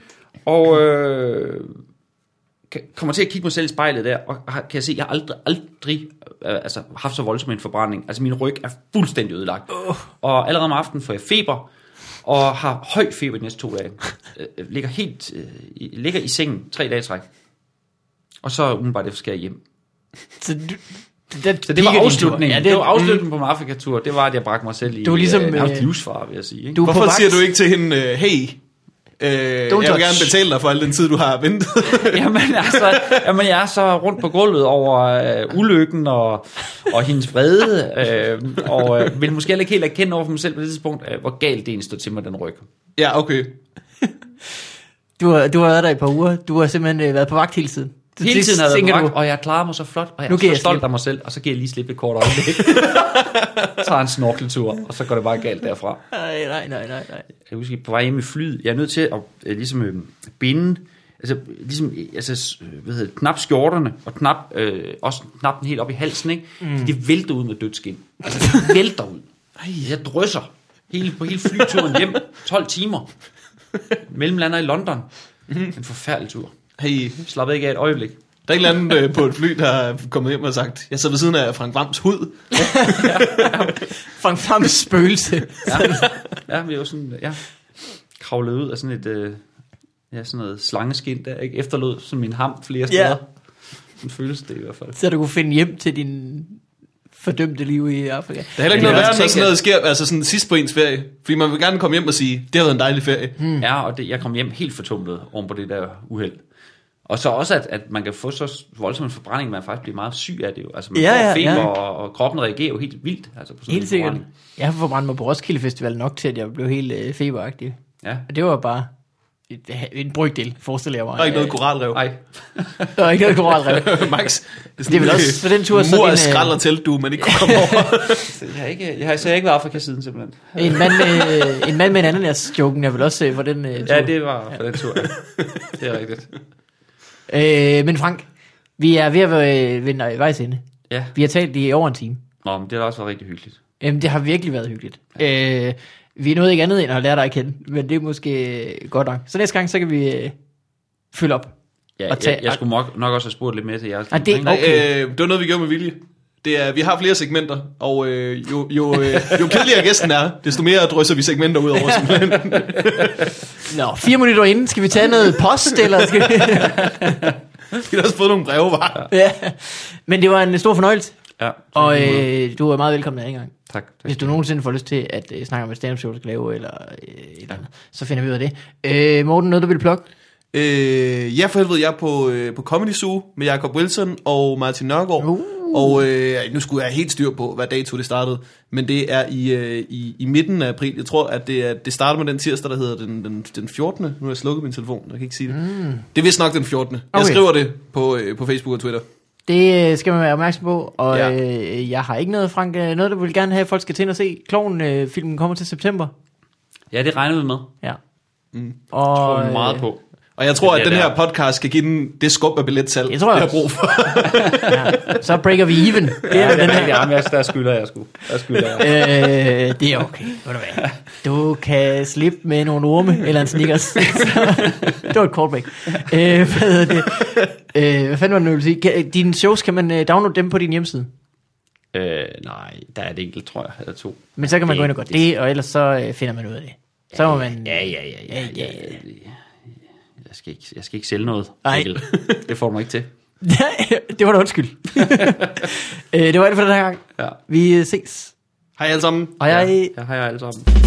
og øh, kommer til at kigge mig selv i spejlet der, og kan jeg se, at jeg aldrig, aldrig øh, altså, haft så voldsom en forbrænding. Altså min ryg er fuldstændig ødelagt. Og allerede om aftenen får jeg feber, og har høj feber de næste to dage. Øh, ligger helt øh, i- ligger i sengen tre dage træk. Og så umiddelbart efter skal jeg hjem. Så, du, den Så det var afslutningen. tur. Ja, det, det var afslutningen på min Afrikatur. Det var, at jeg bragte mig selv i Du er ligesom, øh, nærmest øh, livsfare, vil jeg sige. Ikke? Du er Hvorfor siger du ikke til hende, øh, hey, øh, jeg vil touch. gerne betale dig for al den tid, du har ventet? <laughs> jamen, altså, jamen, jeg er så rundt på gulvet over øh, ulykken og, og hendes vrede, øh, og øh, vil måske heller ikke helt erkende over for mig selv på det tidspunkt, øh, hvor galt det egentlig står til mig, den ryg. ja, okay. <laughs> Du har, du har været der i et par uger. Du har simpelthen øh, været på vagt hele tiden. Så Hele det tiden har jeg tænker du- og jeg klarer mig så flot, og jeg Nu er så jeg stolt slip. af mig selv, og så giver jeg lige slip et kort øjeblik. <laughs> Tager en snorkeltur, og så går det bare galt derfra. Nej, nej, nej, nej, nej. jeg husker, på vej hjem i flyet, jeg er nødt til at øh, ligesom øh, binde, altså ligesom, altså, øh, hvad hedder det, knap skjorterne, og knap, øh, også knap den helt op i halsen, ikke? Mm. Det vælter ud med dødskin. Altså, det vælter ud. Ej, jeg drysser hele, på hele flyturen hjem, <laughs> 12 timer. Mellemlander i London. En forfærdelig tur. Hey, Slappede ikke af et øjeblik. der er ikke andet øh, på et fly, der er kommet hjem og sagt, jeg sidder ved siden af Frank Vams hud. <laughs> Frank Frams spøgelse. Ja, ja vi var sådan, ja, kravlede ud af sådan et, øh, ja, sådan noget slangeskin der, ikke? Efterlod som min ham flere steder. Ja. Sådan føles det i hvert fald. Så du kunne finde hjem til din fordømte liv i Afrika. Der er heller ikke noget det er værre, når sådan noget sker, altså sådan sidst på ens ferie. Fordi man vil gerne komme hjem og sige, det har været en dejlig ferie. Hmm. Ja, og det, jeg kom hjem helt fortumlet oven på det der uheld. Og så også, at, at man kan få så voldsom en forbrænding, at man faktisk bliver meget syg af det jo. Altså man Ja, får ja, feber, ja. Og, og kroppen reagerer jo helt vildt. Altså på sådan Helt en sikkert. forbrænding. Jeg har forbrændt mig på Roskilde Festival nok til, at jeg blev helt øh, feberagtig. Ja. Og det var bare et, en brygdel, forestiller jeg mig. Der er ikke noget koralrev. Ej, <laughs> Der var ikke noget koralrev. <laughs> Max, Det er vel også for den tur, så Mor din, er øh, skralder til, du, men ikke kunne komme over. <laughs> jeg har ikke, jeg har, så jeg har ikke været i Afrika siden simpelthen. En mand med, en mand med en ananas-joken er vel også øh, for den øh, tur. Ja, det var for den tur. Ja. Det er rigtigt. Øh, men Frank, vi er ved at være øh, ved øh, vejs ende. Ja, Vi har talt i over en time. Nå, men det har også været rigtig hyggeligt. Jamen, det har virkelig været hyggeligt. Øh, vi nåede ikke andet end at lære dig at kende, men det er måske øh, godt nok. Så næste gang, så kan vi øh, følge op. Ja, Og tage- jeg, jeg skulle nok, nok også have spurgt lidt mere til jeres. Ah, det-? Nej, Okay. øh, det var noget, vi gjorde med vilje. Det er, vi har flere segmenter, og øh, jo, jo, øh, jo kedeligere gæsten er, desto mere drysser vi segmenter ud over. simpelthen. <laughs> Nå, fire minutter inden, skal vi tage noget post, eller skal vi... <laughs> Vi har også fået nogle breve, var. ja. Men det var en stor fornøjelse, Ja, og øh, du er meget velkommen anden gang. tak. tak. Hvis du nogensinde får lyst til at øh, snakke om et stand show, du skal lave, eller øh, et eller andet, så finder vi ud af det. Øh, Morten, noget du vil plukke? Øh, ja, for helvede, jeg er på, øh, på Comedy Zoo med Jacob Wilson og Martin Nørgaard. Uh. Og øh, nu skulle jeg have helt styr på, hvad dato det startede. Men det er i, øh, i, i midten af april. Jeg tror, at det, er, det starter med den tirsdag, der hedder den, den, den 14. Nu har jeg slukket min telefon, jeg kan ikke sige det. Mm. Det er vist nok den 14. Jeg Okay. skriver det på, øh, på Facebook og Twitter. Det øh, skal man være opmærksom på, og Ja. øh, jeg har ikke noget, Frank, øh, noget, du vil gerne have, at folk skal til og se. Kloven-filmen kommer til september. Ja, det regner vi med. Ja. Og, tror jeg øh, meget på. Og jeg tror, Det at den her der. podcast skal give den det skub af billetsalg, Det tror jeg har brug for. <laughs> Ja, så breaker vi even. Det er Ja, den her. Jamen, jeg, der skylder jeg sgu. Der skylder jeg. Øh, det er okay. Ved du, hvad? du kan slippe med nogle orme eller en Snickers. Så, <laughs> det var et callback. Øh, hvad det? Øh, hvad fanden var det, nu, jeg ville sige? Dine shows, kan man øh, downloade dem på din hjemmeside? Øh, nej, der er et enkelt, tror jeg, eller to. Men så kan man Det- gå ind og gøre det, og ellers så øh, finder man ud af det. Så må man... Ja, ja, ja, ja, Ja, ja, ja. Jeg skal ikke, jeg skal ikke sælge noget. Nej. Det får du mig ikke til. <laughs> det var da undskyld. <laughs> øh, det var det for den her gang. Ja. Vi ses. Hej alle sammen. Jeg... Ja, hej alle sammen.